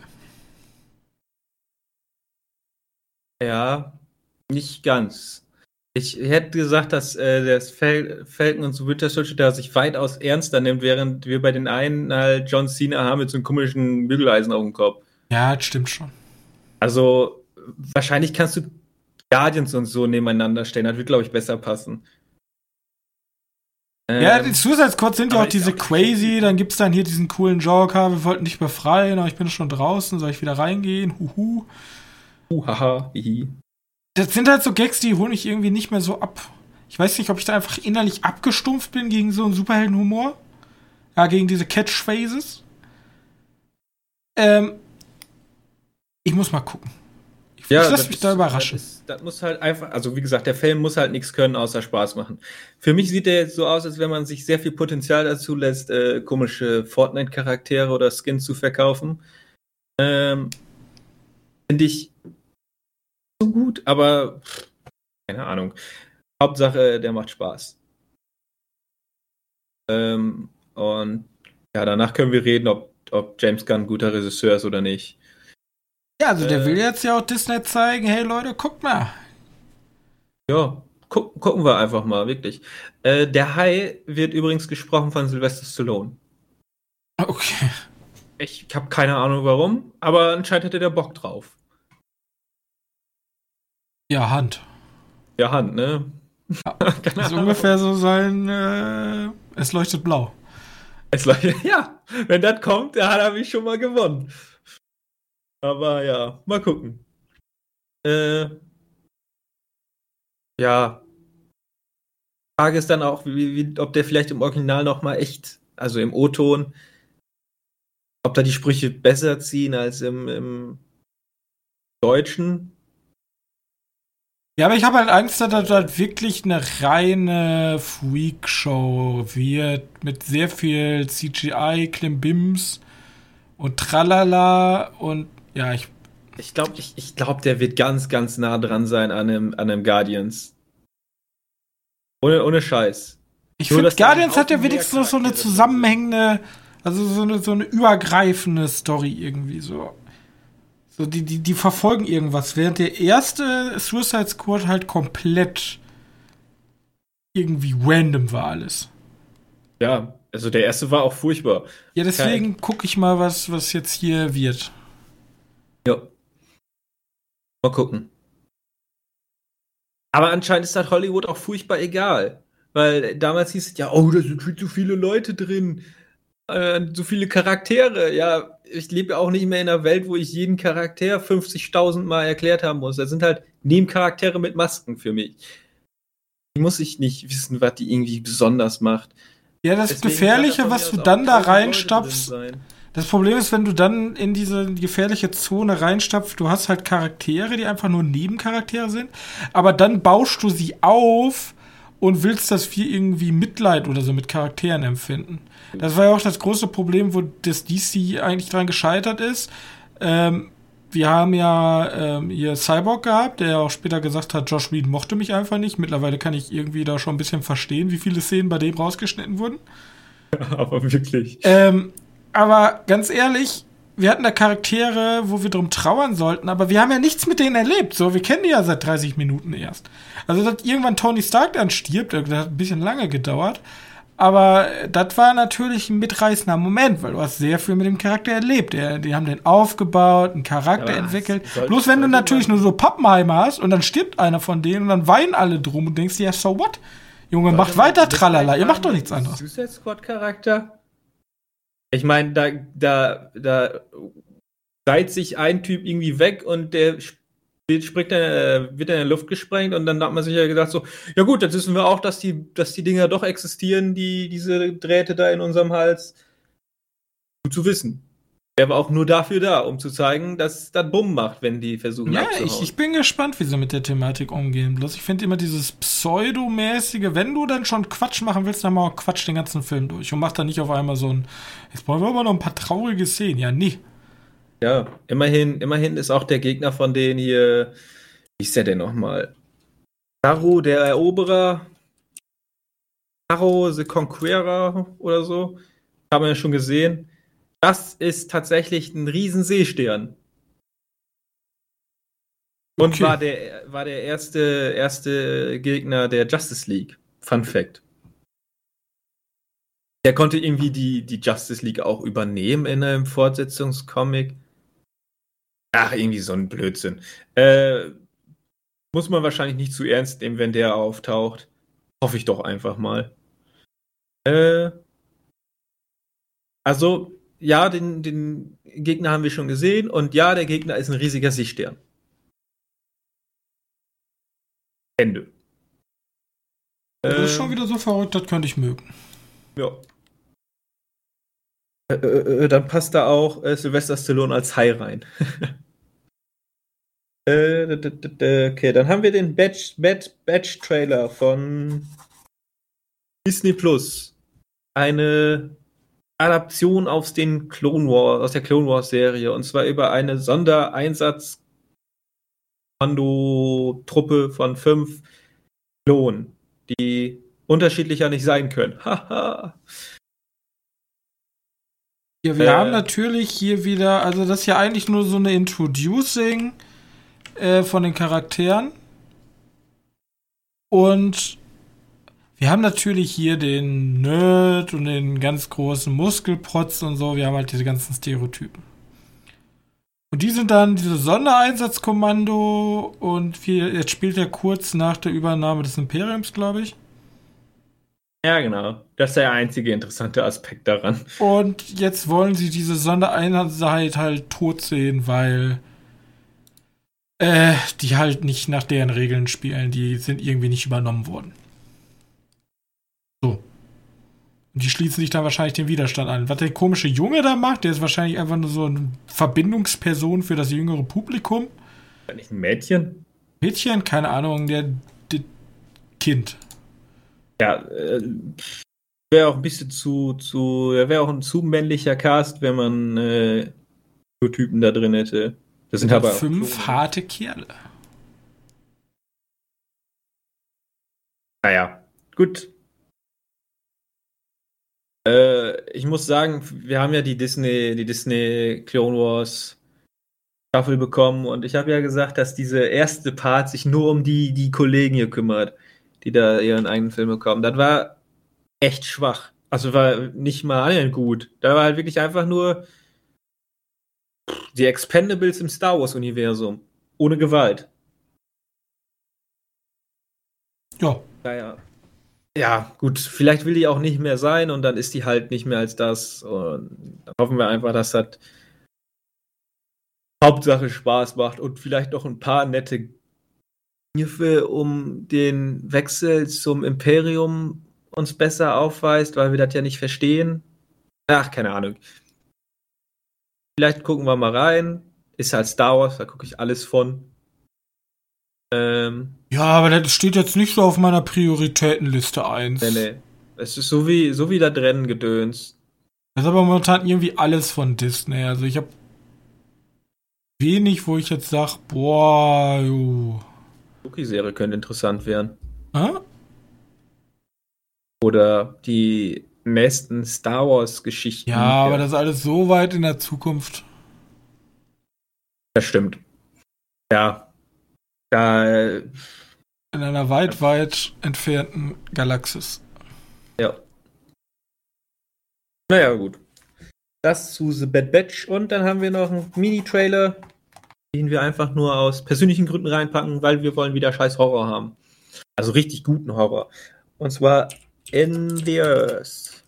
Ja, nicht ganz. Ich hätte gesagt, dass äh, das Fal Falcon und so Winter Soldier da sich weitaus ernster nimmt, während wir bei den einen halt John Cena haben mit so einem komischen Bügeleisen auf dem Kopf. Ja, das stimmt schon. Also, wahrscheinlich kannst du Guardians und so nebeneinander stellen. Das wird, glaube ich, besser passen. Ja, die Squad sind ja auch diese crazy, dann gibt's dann hier diesen coolen Joker, wir wollten dich befreien, aber ich bin schon draußen, soll ich wieder reingehen? Huhu. Huhaha, hihi. Das sind halt so Gags, die holen mich irgendwie nicht mehr so ab. Ich weiß nicht, ob ich da einfach innerlich abgestumpft bin gegen so einen Superheldenhumor. Ja, gegen diese Catchphrases. Ähm, ich muss mal gucken. Ja, ich lass das mich da überraschen. Das, das muss halt einfach, also wie gesagt, der Film muss halt nichts können, außer Spaß machen. Für mich sieht der jetzt so aus, als wenn man sich sehr viel Potenzial dazu lässt, äh, komische Fortnite-Charaktere oder Skins zu verkaufen. Ähm, Finde ich so gut, aber keine Ahnung. Hauptsache, der macht Spaß. Ähm, und ja, danach können wir reden, ob, ob James Gunn ein guter Regisseur ist oder nicht. Ja, also der äh, will jetzt ja auch Disney zeigen, hey Leute, guckt mal. Ja, guck, gucken wir einfach mal, wirklich. Äh, der Hai wird übrigens gesprochen von Sylvester Stallone. Okay. Ich habe keine Ahnung warum, aber anscheinend hätte der Bock drauf. Ja, Hand. Ja, Hand, ne? Ja, Das ist ungefähr so sein, äh, es leuchtet blau. Es leuchtet- Ja, wenn das kommt, dann hat er mich schon mal gewonnen. Aber ja, mal gucken. Äh, ja. Frage ist dann auch, wie, wie, ob der vielleicht im Original noch mal echt, also im O-Ton, ob da die Sprüche besser ziehen als im, im Deutschen. Ja, aber ich habe halt Angst, dass das halt wirklich eine reine Freak-Show wird mit sehr viel CGI, Klimbims und Tralala und ja, ich Ich glaube, ich, ich glaub, der wird ganz, ganz nah dran sein an einem, an einem Guardians. Ohne, ohne Scheiß. Ich finde, Guardians hat ja wenigstens noch so eine zusammenhängende, also so eine, so eine übergreifende Story irgendwie so. So, die, die, die verfolgen irgendwas, während der erste Suicide Squad halt komplett irgendwie random war alles. Ja, also der erste war auch furchtbar. Ja, deswegen gucke ich mal, was, was jetzt hier wird. Ja. Mal gucken. Aber anscheinend ist das Hollywood auch furchtbar egal. Weil damals hieß es ja, oh, da sind viel zu viele Leute drin. Äh, so viele Charaktere. Ja, ich lebe ja auch nicht mehr in einer Welt, wo ich jeden Charakter 50.000 Mal erklärt haben muss. Das sind halt Nebencharaktere mit Masken für mich. Die muss ich nicht wissen, was die irgendwie besonders macht. Ja, das Deswegen Gefährliche, was du dann da 1000 Das Problem ist, wenn du dann in diese gefährliche Zone reinstapfst, du hast halt Charaktere, die einfach nur Nebencharaktere sind, aber dann baust du sie auf und willst, dass wir irgendwie Mitleid oder so mit Charakteren empfinden. Das war ja auch das große Problem, wo das DC eigentlich dran gescheitert ist. Ähm, wir haben ja ähm, hier Cyborg gehabt, der ja auch später gesagt hat, Josh Whedon mochte mich einfach nicht. Mittlerweile kann ich irgendwie da schon ein bisschen verstehen, wie viele Szenen bei dem rausgeschnitten wurden. Aber wirklich. Ähm, aber ganz ehrlich, wir hatten da Charaktere, wo wir drum trauern sollten, aber wir haben ja nichts mit denen erlebt. So, wir kennen die ja seit 30 Minuten erst. Also, dass irgendwann Tony Stark dann stirbt, das hat ein bisschen lange gedauert. Aber äh, das war natürlich ein mitreißender Moment, weil du hast sehr viel mit dem Charakter erlebt. Die haben den aufgebaut, einen Charakter Aber entwickelt. Bloß wenn du natürlich nur so Pappenheimer hast und dann stirbt einer von denen und dann weinen alle drum und denkst dir, ja, so what? Junge, macht weiter, tralala, ihr macht doch nichts anderes. Suicide Squad Charakter? Ich meine, da, da, da reiht sich ein Typ irgendwie weg und der sp- springt dann, äh, wird dann in die Luft gesprengt und dann hat man sich ja gedacht so, ja gut, jetzt wissen wir auch, dass die, dass die Dinger doch existieren, die, diese Drähte da in unserem Hals. Gut zu wissen. Der war auch nur dafür da, um zu zeigen, dass das Bumm macht, wenn die versuchen Ja, ich, ich bin gespannt, wie sie mit der Thematik umgehen. Bloß ich finde immer dieses Pseudomäßige, wenn du dann schon Quatsch machen willst, dann mach auch Quatsch den ganzen Film durch und mach dann nicht auf einmal so ein, jetzt brauchen wir aber noch ein paar traurige Szenen. Ja, nee. Ja, immerhin, immerhin ist auch der Gegner von denen hier, wie ist der denn nochmal? Taro, der Eroberer, Taro the Conqueror oder so, haben wir ja schon gesehen. Das ist tatsächlich ein riesen Seestern. Und okay. war der, war der erste, erste Gegner der Justice League. Fun Fact. Der konnte irgendwie die, die Justice League auch übernehmen in einem Fortsetzungscomic. Ach, irgendwie so ein Blödsinn. Äh, muss man wahrscheinlich nicht zu ernst nehmen, wenn der auftaucht. Hoffe ich doch einfach mal. Äh, also, ja, den, den Gegner haben wir schon gesehen und ja, der Gegner ist ein riesiger Sichtstern. Ende. Das ist schon wieder so verrückt, das könnte ich mögen. Ja. Äh, äh, äh, dann passt da auch äh, Sylvester Stallone als Hai rein. Äh, okay, dann haben wir den Batch, Batch, Batch Trailer von Disney Plus. Eine Adaption aus den Clone Wars, aus der Clone Wars Serie und zwar über eine Sondereinsatz-Kommando-Truppe von fünf Klonen, die unterschiedlicher nicht sein können. Haha. Ja, wir äh, haben natürlich hier wieder, also das ist ja eigentlich nur so eine Introducing äh, von den Charakteren. Und wir haben natürlich hier den Nerd und den ganz großen Muskelprotz und so. Wir haben halt diese ganzen Stereotypen. Und die sind dann diese Sondereinsatzkommando und wir, jetzt spielt er kurz nach der Übernahme des Imperiums, glaube ich. Ja, genau. Das ist der einzige interessante Aspekt daran. Und jetzt wollen sie diese Sondereinheit halt tot sehen, weil äh, die halt nicht nach deren Regeln spielen. Die sind irgendwie nicht übernommen worden. So. Und die schließen sich dann wahrscheinlich den Widerstand an. Was der komische Junge da macht, der ist wahrscheinlich einfach nur so eine Verbindungsperson für das jüngere Publikum. Nicht ein Mädchen? Mädchen? Keine Ahnung, der, der Kind. Ja, äh, wäre auch ein bisschen zu, zu wäre auch ein zu männlicher Cast, wenn man äh, so Typen da drin hätte. Das sind aber fünf harte Kerle. Naja, gut. Äh, ich muss sagen, wir haben ja die Disney, die Disney Clone Wars Staffel bekommen und ich habe ja gesagt, dass diese erste Part sich nur um die, die Kollegen hier kümmert die da ihren eigenen Film bekommen. Das war echt schwach. Also war nicht mal annähernd gut. Da war halt wirklich einfach nur die Expendables im Star Wars-Universum. Ohne Gewalt. Ja. Naja. Ja, gut, vielleicht will die auch nicht mehr sein und dann ist die halt nicht mehr als das. Und dann hoffen wir einfach, dass das Hauptsache Spaß macht und vielleicht noch ein paar nette Hilfe, um den Wechsel zum Imperium uns besser aufweist, weil wir das ja nicht verstehen. Ach, keine Ahnung. Vielleicht gucken wir mal rein. Ist halt Star Wars, da gucke ich alles von. Ähm, ja, aber das steht jetzt nicht so auf meiner Prioritätenliste 1. Nee, nee. Es ist so wie, so wie da drin gedöns. Das ist aber momentan irgendwie alles von Disney. Also ich habe wenig, wo ich jetzt sage, boah, jo. Cookie-Serie könnte interessant werden. Ah? Oder die nächsten Star Wars-Geschichten. Ja, aber das ist alles so weit in der Zukunft. Das stimmt. Ja. Da. In einer weit, weit entfernten Galaxis. Ja. Naja, gut. Das zu The Bad Batch und dann haben wir noch einen Mini-Trailer den wir einfach nur aus persönlichen Gründen reinpacken, weil wir wollen wieder scheiß Horror haben. Also richtig guten Horror. Und zwar In the Earth.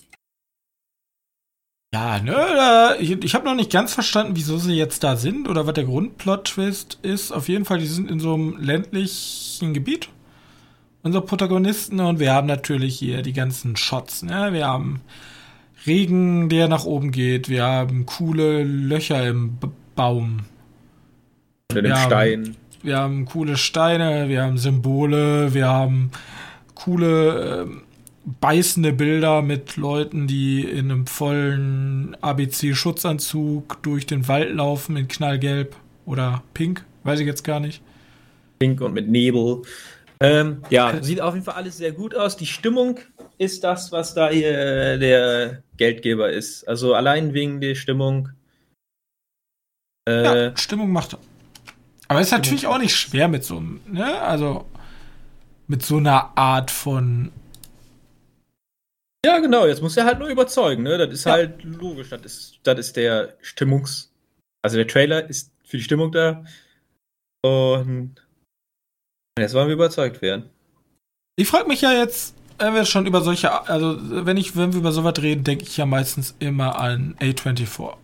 Ja, ne, ich, ich habe noch nicht ganz verstanden, wieso sie jetzt da sind oder was der Grundplot-Twist ist. Auf jeden Fall, die sind in so einem ländlichen Gebiet. Unsere Protagonisten und wir haben natürlich hier die ganzen Shots. Ne? Wir haben Regen, der nach oben geht. Wir haben coole Löcher im B Baum. Oder den Stein. wir haben coole Steine, wir haben Symbole, wir haben coole äh, beißende Bilder mit Leuten, die in einem vollen ABC-Schutzanzug durch den Wald laufen in knallgelb oder pink, weiß ich jetzt gar nicht. Pink und mit Nebel. Ähm, ja, sieht auf jeden Fall alles sehr gut aus. Die Stimmung ist das, was da hier der Geldgeber ist. Also allein wegen der Stimmung. Äh, ja, Stimmung macht Aber es ist natürlich auch nicht schwer mit so einem, ne? Also mit so einer Art von. Ja, genau, jetzt muss er halt nur überzeugen, ne? Das ist ja. halt logisch. Das ist, das ist der Stimmungs. Also der Trailer ist für die Stimmung da. Und jetzt wollen wir überzeugt werden. Ich frage mich ja jetzt, wenn wir schon über solche, also wenn ich, wenn wir über sowas reden, denke ich ja meistens immer an A24.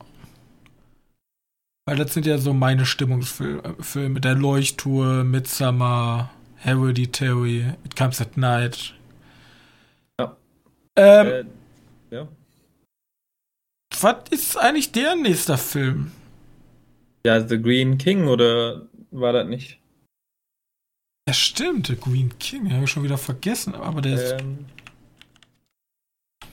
Weil das sind ja so meine Stimmungsfilme. Der Leuchtturm, Midsummer, Hereditary, It Comes at Night. Ähm, äh, ja. Was ist eigentlich der nächste Film? Ja, The Green King oder war das nicht? Ja, stimmt, The Green King, habe ich schon wieder vergessen, aber der ist. Ähm,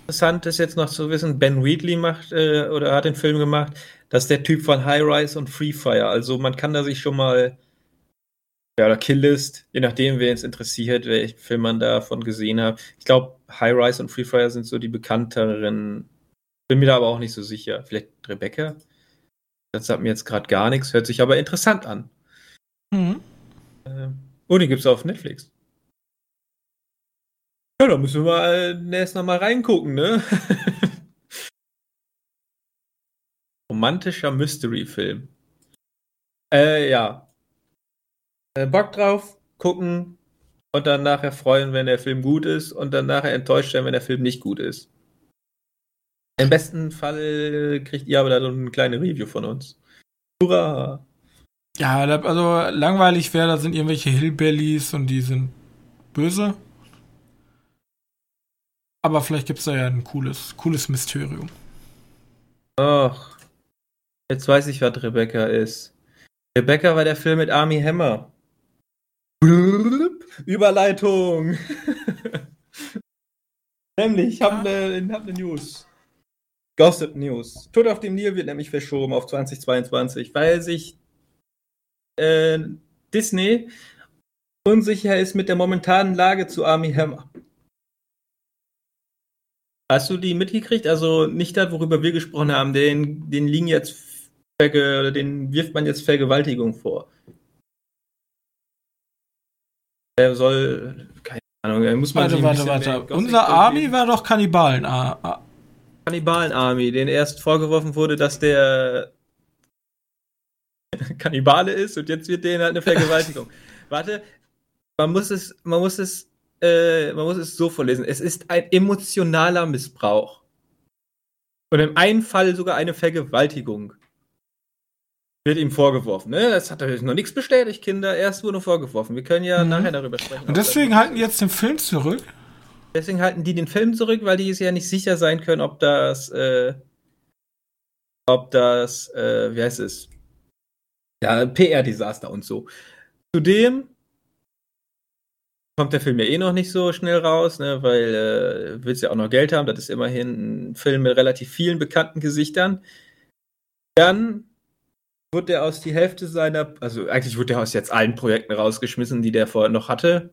interessant ist jetzt noch zu wissen, Ben Wheatley macht äh, oder hat den Film gemacht, das ist der Typ von High Rise und Free Fire. Also man kann da sich schon mal ja, oder Killlist, je nachdem, wer es interessiert, welchen Film man davon gesehen hat. Ich glaube, High Rise und Free Fire sind so die bekannteren. Bin mir da aber auch nicht so sicher. Vielleicht Rebecca? Das sagt mir jetzt gerade gar nichts, hört sich aber interessant an. Mhm. Ähm, oh, gibt es auf Netflix. Ja, da müssen wir mal erst noch mal reingucken, ne? Romantischer Mystery-Film. Äh, ja. Äh, Bock drauf, gucken und dann nachher freuen, wenn der Film gut ist und dann nachher enttäuscht werden, wenn der Film nicht gut ist. Im besten Fall kriegt ihr aber da so eine kleine Review von uns. Hurra! Ja, also langweilig wäre, da sind irgendwelche Hillbillies und die sind böse. Aber vielleicht gibt es da ja ein cooles, cooles Mysterium. Ach, Jetzt weiß ich, was Rebecca ist. Rebecca war der Film mit Army Hammer. Überleitung. nämlich, ich habe eine hab ne News. Gossip News. Tod auf dem Nil wird nämlich verschoben auf 2022, weil sich äh, Disney unsicher ist mit der momentanen Lage zu Army Hammer. Hast du die mitgekriegt? Also nicht das, worüber wir gesprochen haben. Den, den liegen jetzt den wirft man jetzt Vergewaltigung vor. Er soll, keine Ahnung, muss man Warte, warte, warte. Unser Army war doch Kannibalen. Kannibalen-Army, den erst vorgeworfen wurde, dass der Kannibale ist und jetzt wird denen halt eine Vergewaltigung. warte, man muss es, man muss es, äh, man muss es so vorlesen. Es ist ein emotionaler Missbrauch. Und im einen Fall sogar eine Vergewaltigung. Wird ihm vorgeworfen. Ne? Das hat natürlich noch nichts bestätigt, Kinder. Erst wurde vorgeworfen. Wir können ja mhm. nachher darüber sprechen. Und deswegen halten die jetzt den Film zurück? Deswegen halten die den Film zurück, weil die es ja nicht sicher sein können, ob das, äh, ob das, äh, wie heißt es? Ja, PR-Desaster und so. Zudem kommt der Film ja eh noch nicht so schnell raus, ne, weil äh, willst ja auch noch Geld haben. Das ist immerhin ein Film mit relativ vielen bekannten Gesichtern. Dann wurde der aus die Hälfte seiner, also eigentlich wurde der aus jetzt allen Projekten rausgeschmissen, die der vorher noch hatte.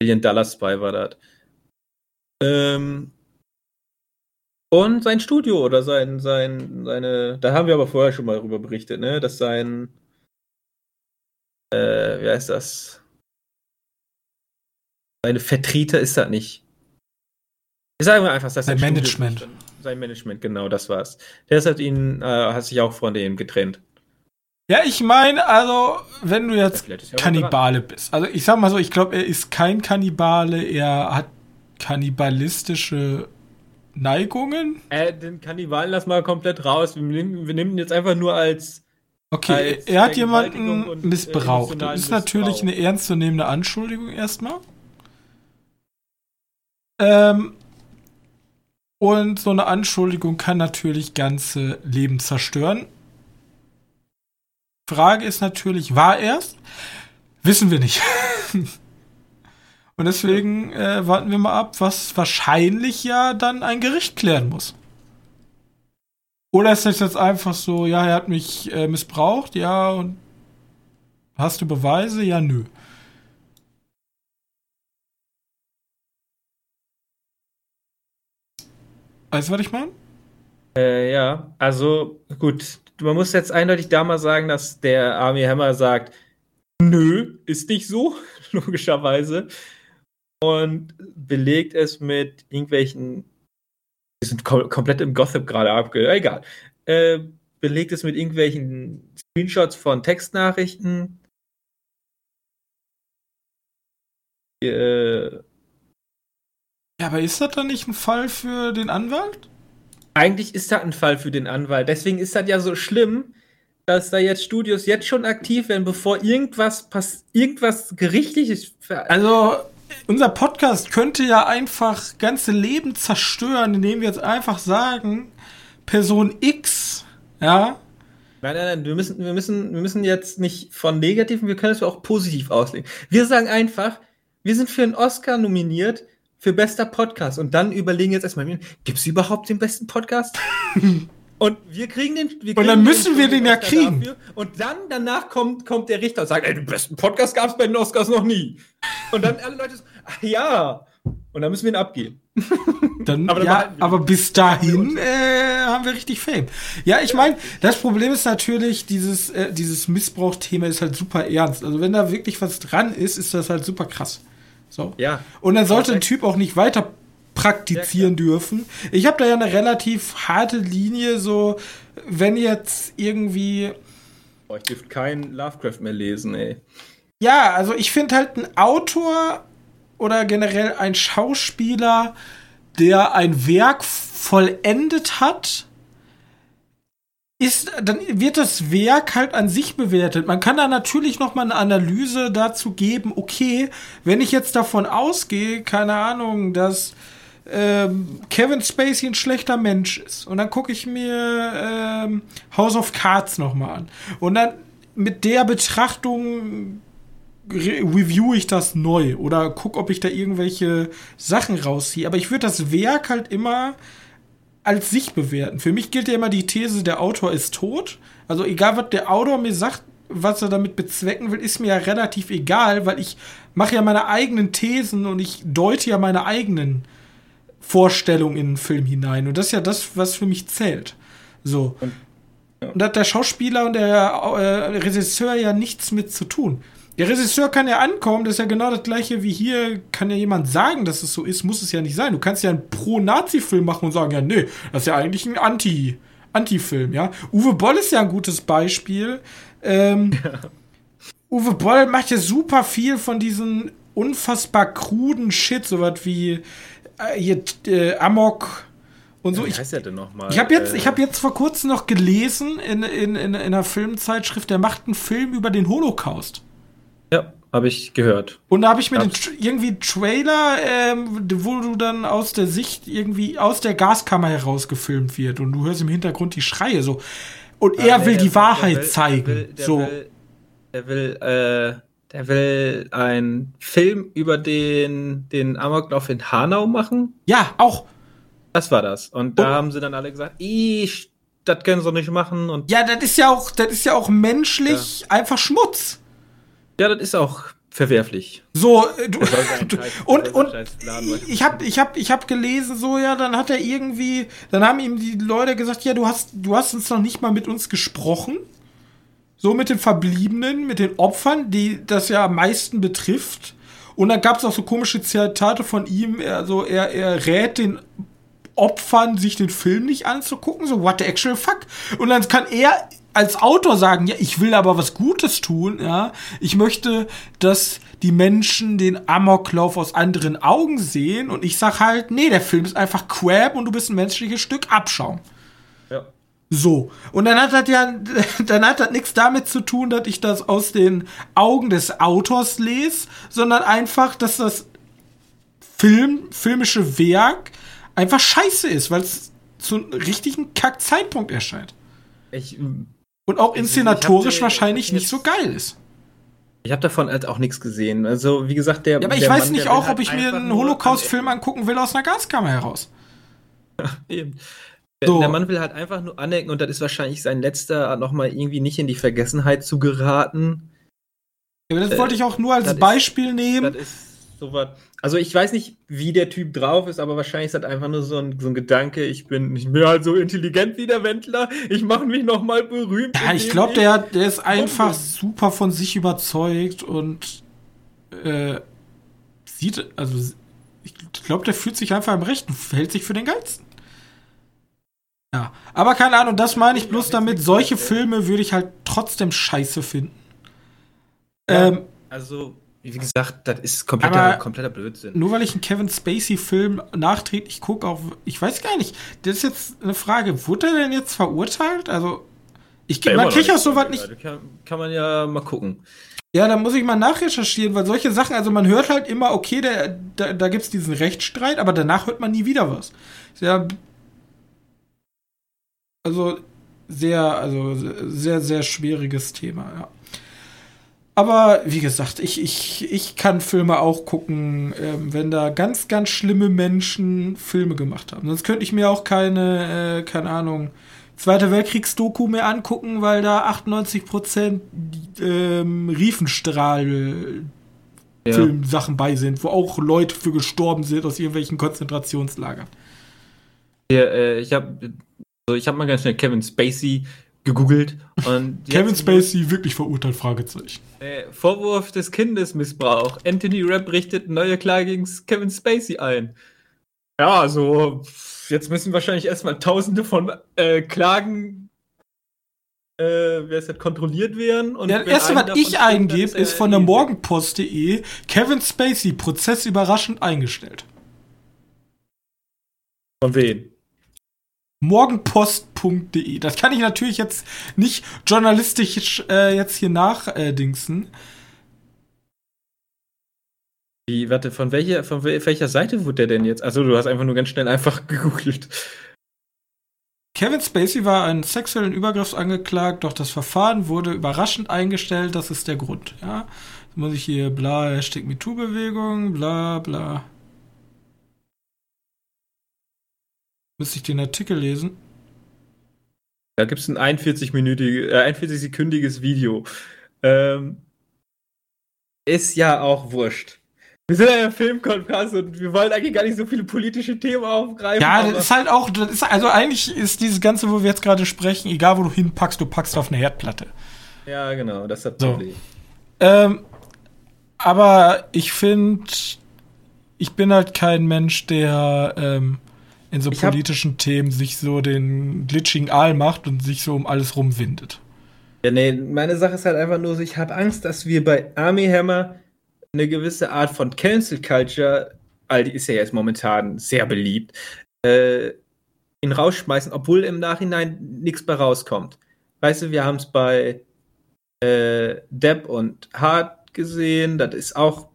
Million Dollar Spy war das. Ähm, und sein Studio oder sein, sein, seine, da haben wir aber vorher schon mal darüber berichtet, ne, dass sein, äh, wie heißt das? Seine Vertreter ist das nicht. Sagen wir einfach, dass sein Management. Studio sein Management, genau, das war's. Der hat ihn, äh, hat sich auch von dem getrennt. Ja, ich meine, also, wenn du jetzt ja Kannibale bist. Also, ich sag mal so, ich glaube, er ist kein Kannibale, er hat kannibalistische Neigungen. Äh, den Kannibalen lass mal komplett raus. Wir nehmen, wir nehmen ihn jetzt einfach nur als. Okay, als er hat jemanden äh, missbraucht. Das ist natürlich eine ernstzunehmende Anschuldigung erstmal. Ähm, und so eine Anschuldigung kann natürlich ganze Leben zerstören. Frage ist natürlich, war er's? Wissen wir nicht. Und deswegen äh, warten wir mal ab, was wahrscheinlich ja dann ein Gericht klären muss. Oder ist das jetzt einfach so, ja, er hat mich äh, missbraucht, ja, und hast du Beweise? Ja, nö. Weißt du, was ich meine? Äh, ja, also gut, man muss jetzt eindeutig da mal sagen, dass der Army Hammer sagt, nö, ist nicht so, logischerweise. Und belegt es mit irgendwelchen, wir sind kom komplett im Gossip gerade abge, egal. Äh, belegt es mit irgendwelchen Screenshots von Textnachrichten. Äh, ja, aber ist das dann nicht ein Fall für den Anwalt? Eigentlich ist das ein Fall für den Anwalt. Deswegen ist das ja so schlimm, dass da jetzt Studios jetzt schon aktiv werden, bevor irgendwas pass irgendwas gerichtliches. Also unser Podcast könnte ja einfach ganze Leben zerstören, indem wir jetzt einfach sagen, Person X, ja. Nein, nein, nein, wir müssen, wir müssen, wir müssen jetzt nicht von negativen, wir können es auch positiv auslegen. Wir sagen einfach, wir sind für einen Oscar nominiert für bester Podcast. Und dann überlegen jetzt erstmal, gibt es überhaupt den besten Podcast? Und wir kriegen den. Wir kriegen und dann müssen den wir den ja kriegen. Dafür. Und dann danach kommt, kommt der Richter und sagt, ey, den besten Podcast gab es bei den Oscars noch nie. Und dann alle Leute so, ach ja. Und dann müssen wir ihn abgeben. Dann, aber, ja, aber bis dahin äh, haben wir richtig Fame. Ja, ich meine, das Problem ist natürlich, dieses, äh, dieses Missbrauchsthema ist halt super ernst. Also wenn da wirklich was dran ist, ist das halt super krass. So. Ja. Und dann sollte ein Typ auch nicht weiter praktizieren ja, dürfen. Ich habe da ja eine relativ harte Linie, so wenn jetzt irgendwie. Boah, ich dürfte kein Lovecraft mehr lesen, ey. Ja, also ich finde halt ein Autor oder generell ein Schauspieler, der ein Werk vollendet hat, ist, dann wird das Werk halt an sich bewertet. Man kann da natürlich noch mal eine Analyse dazu geben, okay, wenn ich jetzt davon ausgehe, keine Ahnung, dass ähm, Kevin Spacey ein schlechter Mensch ist und dann gucke ich mir ähm, House of Cards noch mal an und dann mit der Betrachtung review ich das neu oder guck, ob ich da irgendwelche Sachen rausziehe. Aber ich würde das Werk halt immer als sich bewerten. Für mich gilt ja immer die These, der Autor ist tot. Also egal, was der Autor mir sagt, was er damit bezwecken will, ist mir ja relativ egal, weil ich mache ja meine eigenen Thesen und ich deute ja meine eigenen Vorstellungen in den Film hinein. Und das ist ja das, was für mich zählt. So. Und, ja. und da hat der Schauspieler und der äh, Regisseur ja nichts mit zu tun. Der Regisseur kann ja ankommen, das ist ja genau das gleiche wie hier, kann ja jemand sagen, dass es so ist, muss es ja nicht sein. Du kannst ja einen Pro-Nazi-Film machen und sagen, ja, nee, das ist ja eigentlich ein Anti- Anti-Film, ja. Uwe Boll ist ja ein gutes Beispiel. Ähm, ja. Uwe Boll macht ja super viel von diesen unfassbar kruden Shit, sowas wie äh, hier, äh, Amok und so. Ja, wie heißt der denn nochmal? Ich habe jetzt, äh, hab jetzt vor kurzem noch gelesen in, in, in, in einer Filmzeitschrift, der macht einen Film über den Holocaust. Habe ich gehört. Und da habe ich mir den, irgendwie einen Trailer, ähm, wo du dann aus der Sicht irgendwie aus der Gaskammer heraus gefilmt wird und du hörst im Hintergrund die Schreie so. Und ah, er nee, will die Wahrheit will, zeigen. Der will, der so. Will, der will, äh, der will einen Film über den, den Amoklauf in Hanau machen. Ja, auch. Das war das. Und da und, haben sie dann alle gesagt, ich, das können sie nicht machen. Und ja, das ist ja auch, das ist ja auch menschlich ja. einfach Schmutz. Ja, das ist auch verwerflich. So, äh, du, du und, und ich habe ich hab, ich hab gelesen, so, ja, dann hat er irgendwie, dann haben ihm die Leute gesagt, ja, du hast, du hast uns noch nicht mal mit uns gesprochen. So mit den Verbliebenen, mit den Opfern, die das ja am meisten betrifft. Und dann gab es auch so komische Zitate von ihm, also er, er rät den Opfern, sich den Film nicht anzugucken, so what the actual fuck. Und dann kann er als Autor sagen, ja, ich will aber was Gutes tun, ja. Ich möchte, dass die Menschen den Amoklauf aus anderen Augen sehen und ich sag halt, nee, der Film ist einfach Crap und du bist ein menschliches Stück Abschaum. Ja. So. Und dann hat das ja, dann hat das nichts damit zu tun, dass ich das aus den Augen des Autors lese, sondern einfach, dass das Film, filmische Werk einfach scheiße ist, weil es zu einem richtigen Kack-Zeitpunkt erscheint. Ich und auch inszenatorisch ich, wahrscheinlich nicht so geil ist. Ich habe davon halt auch nichts gesehen. Also, wie gesagt, der. Ja, aber ich weiß Mann, nicht auch, ob halt ich mir einen Holocaust-Film angucken will aus einer Gaskammer heraus. Eben. Der, so. der, Mann will halt einfach nur anecken und das ist wahrscheinlich sein letzter, nochmal irgendwie nicht in die Vergessenheit zu geraten. Ja, das äh, wollte ich auch nur als Beispiel ist, nehmen. Das ist sowas. Also ich weiß nicht, wie der Typ drauf ist, aber wahrscheinlich ist das einfach nur so ein, so ein Gedanke, ich bin nicht mehr halt so intelligent wie der Wendler, ich mache mich noch mal berühmt. Ja, ich glaube, der, der ist einfach super von sich überzeugt und äh, sieht, also ich glaube, der fühlt sich einfach im Rechten, hält sich für den Geilsten. Ja, aber keine Ahnung, das meine ich bloß damit, solche Filme würde ich halt trotzdem scheiße finden. Ja, ähm, also wie gesagt, das ist kompletter, kompletter Blödsinn. Nur weil ich einen Kevin Spacey-Film nachträglich gucke, auch, ich weiß gar nicht, das ist jetzt eine Frage, wurde er denn jetzt verurteilt? Also, ich, ja, man kriegt ja sowas nicht. Kann, kann man ja mal gucken. Ja, da muss ich mal nachrecherchieren, weil solche Sachen, also man hört halt immer, okay, der, da, da gibt es diesen Rechtsstreit, aber danach hört man nie wieder was. Ja. Also sehr, also sehr, sehr schwieriges Thema, ja. Aber wie gesagt, ich, ich, ich kann Filme auch gucken, ähm, wenn da ganz, ganz schlimme Menschen Filme gemacht haben. Sonst könnte ich mir auch keine, äh, keine Ahnung, Zweite Weltkriegsdoku mehr angucken, weil da 98 Prozent ähm, Riefenstrahl ja. Filmsachen bei sind, wo auch Leute für gestorben sind aus irgendwelchen Konzentrationslagern. Ja, äh, ich habe also ich habe mal ganz schnell Kevin Spacey gegoogelt und Kevin Spacey wirklich verurteilt Fragezeichen. Äh, Vorwurf des Kindesmissbrauch. Anthony Rapp richtet neue Klage gegen Kevin Spacey ein. Ja, also jetzt müssen wahrscheinlich erstmal tausende von äh, Klagen äh, wer ist das, kontrolliert werden. Und ja, das erste, was ich eingebe, ist von der Morgenpost.de Kevin Spacey, Prozess überraschend eingestellt. Von wem? Morgenpost.de. Das kann ich natürlich jetzt nicht journalistisch äh, jetzt hier nachdingsen. Äh, wie, warte, von welcher, von welcher Seite wurde der denn jetzt? Also du hast einfach nur ganz schnell einfach gegoogelt. Kevin Spacey war einen sexuellen Übergriff angeklagt, doch das Verfahren wurde überraschend eingestellt. Das ist der Grund. Ja, Jetzt muss ich hier bla Hashtag MeToo-Bewegung, bla bla. Müsste ich den Artikel lesen? Da gibt es ein 41-minütiges, äh, 41-sekündiges Video. Ähm, ist ja auch wurscht. Wir sind ja ein Filmkonferenz und wir wollen eigentlich gar nicht so viele politische Themen aufgreifen. Ja, das ist halt auch, das ist, also eigentlich ist dieses Ganze, wo wir jetzt gerade sprechen, egal wo du hinpackst, du packst auf eine Herdplatte. Ja, genau, das ist das so. Problem. Ähm, aber ich finde, ich bin halt kein Mensch, der ähm, in so politischen Themen sich so den glitschigen Aal macht und sich so um alles rumwindet. Ja, nee, meine Sache ist halt einfach nur, ich habe Angst, dass wir bei Army Hammer eine gewisse Art von Cancel Culture, all die ist ja jetzt momentan sehr beliebt, äh, ihn rausschmeißen, obwohl im Nachhinein nichts bei rauskommt. Weißt du, wir haben es bei äh, Depp und Hart gesehen, das ist auch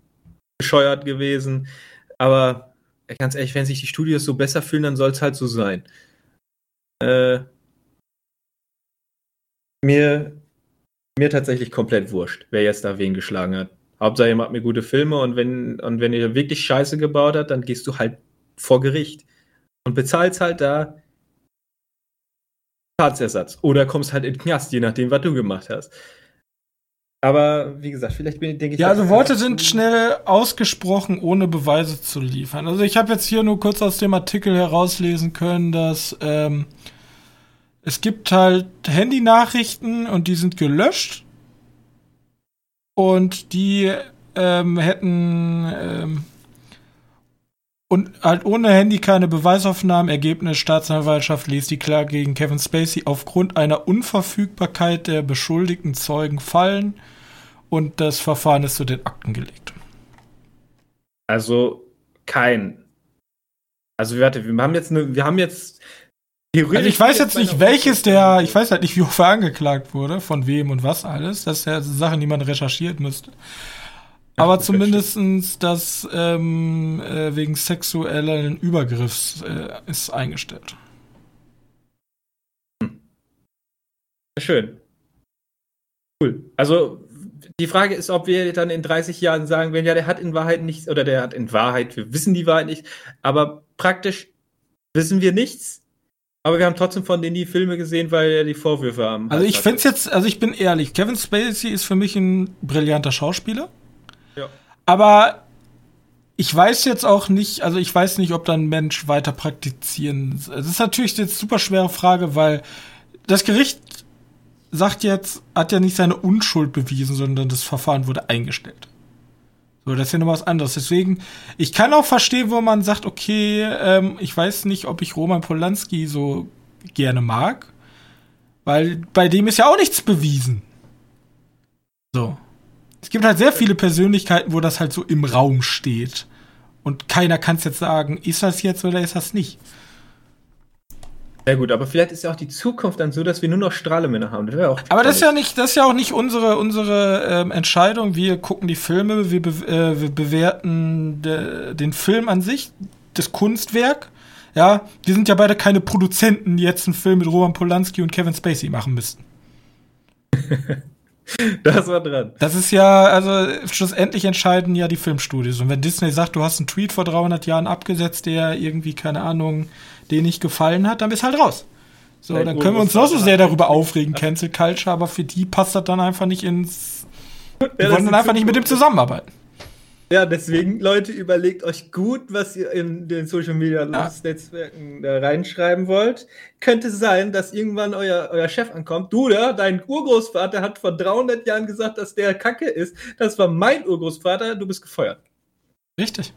bescheuert gewesen, aber ganz ehrlich, wenn sich die Studios so besser fühlen, dann soll es halt so sein. Äh, mir, mir tatsächlich komplett wurscht, wer jetzt da wen geschlagen hat. Hauptsache, ihr macht mir gute Filme und wenn, und wenn ihr wirklich Scheiße gebaut habt, dann gehst du halt vor Gericht und bezahlst halt da Schadensersatz. Oder kommst halt in den Knast, je nachdem, was du gemacht hast. Aber wie gesagt, vielleicht bin, denke ich. Ja, also Worte sind schnell ausgesprochen, ohne Beweise zu liefern. Also ich habe jetzt hier nur kurz aus dem Artikel herauslesen können, dass ähm, es gibt halt Handynachrichten und die sind gelöscht und die ähm, hätten ähm, und halt ohne Handy keine Beweisaufnahmen. Ergebnis Staatsanwaltschaft ließ die Klage gegen Kevin Spacey aufgrund einer Unverfügbarkeit der beschuldigten Zeugen fallen und das Verfahren ist zu den Akten gelegt. Also kein. Also warte, wir haben jetzt eine, wir haben jetzt also ich weiß jetzt nicht, welches der, ich weiß halt nicht, wie hoch er angeklagt wurde, von wem und was alles. Das ist ja Sachen, die man recherchiert müsste. Aber zumindestens das ähm, äh, wegen sexuellen Übergriffs äh, ist eingestellt. Hm. Schön. Cool. Also die Frage ist, ob wir dann in 30 Jahren sagen werden, ja, der hat in Wahrheit nichts, oder der hat in Wahrheit, wir wissen die Wahrheit nicht, aber praktisch wissen wir nichts aber wir haben trotzdem von denen die Filme gesehen, weil er die Vorwürfe haben. Also ich finde jetzt, also ich bin ehrlich, Kevin Spacey ist für mich ein brillanter Schauspieler. Ja. Aber ich weiß jetzt auch nicht, also ich weiß nicht, ob dann Mensch weiter praktizieren. Das ist natürlich jetzt super schwere Frage, weil das Gericht sagt jetzt, hat ja nicht seine Unschuld bewiesen, sondern das Verfahren wurde eingestellt. So, das ist ja noch was anderes. Deswegen, ich kann auch verstehen, wo man sagt, okay, ähm, ich weiß nicht, ob ich Roman Polanski so gerne mag, weil bei dem ist ja auch nichts bewiesen. So. Es gibt halt sehr viele Persönlichkeiten, wo das halt so im Raum steht. Und keiner kann es jetzt sagen, ist das jetzt oder ist das nicht. Ja gut, aber vielleicht ist ja auch die Zukunft dann so, dass wir nur noch Strahlemänner haben. Das auch aber das ist ja nicht, das ist ja auch nicht unsere unsere ähm, Entscheidung. Wir gucken die Filme, wir, be äh, wir bewerten de den Film an sich, das Kunstwerk. Ja, wir sind ja beide keine Produzenten, die jetzt einen Film mit Roman Polanski und Kevin Spacey machen müssten. Das war dran. Das ist ja, also schlussendlich entscheiden ja die Filmstudios. Und wenn Disney sagt, du hast einen Tweet vor 300 Jahren abgesetzt, der irgendwie, keine Ahnung, den nicht gefallen hat, dann bist halt raus. So, dann können wir uns noch so sehr darüber aufregen, Cancel Culture, aber für die passt das dann einfach nicht ins. Wir ja, wollen dann einfach nicht mit dem zusammenarbeiten. Ja, deswegen, Leute, überlegt euch gut, was ihr in den Social Media ja. Netzwerken da reinschreiben wollt. Könnte sein, dass irgendwann euer, euer Chef ankommt. Du, da, dein Urgroßvater hat vor 300 Jahren gesagt, dass der Kacke ist. Das war mein Urgroßvater, du bist gefeuert. Richtig.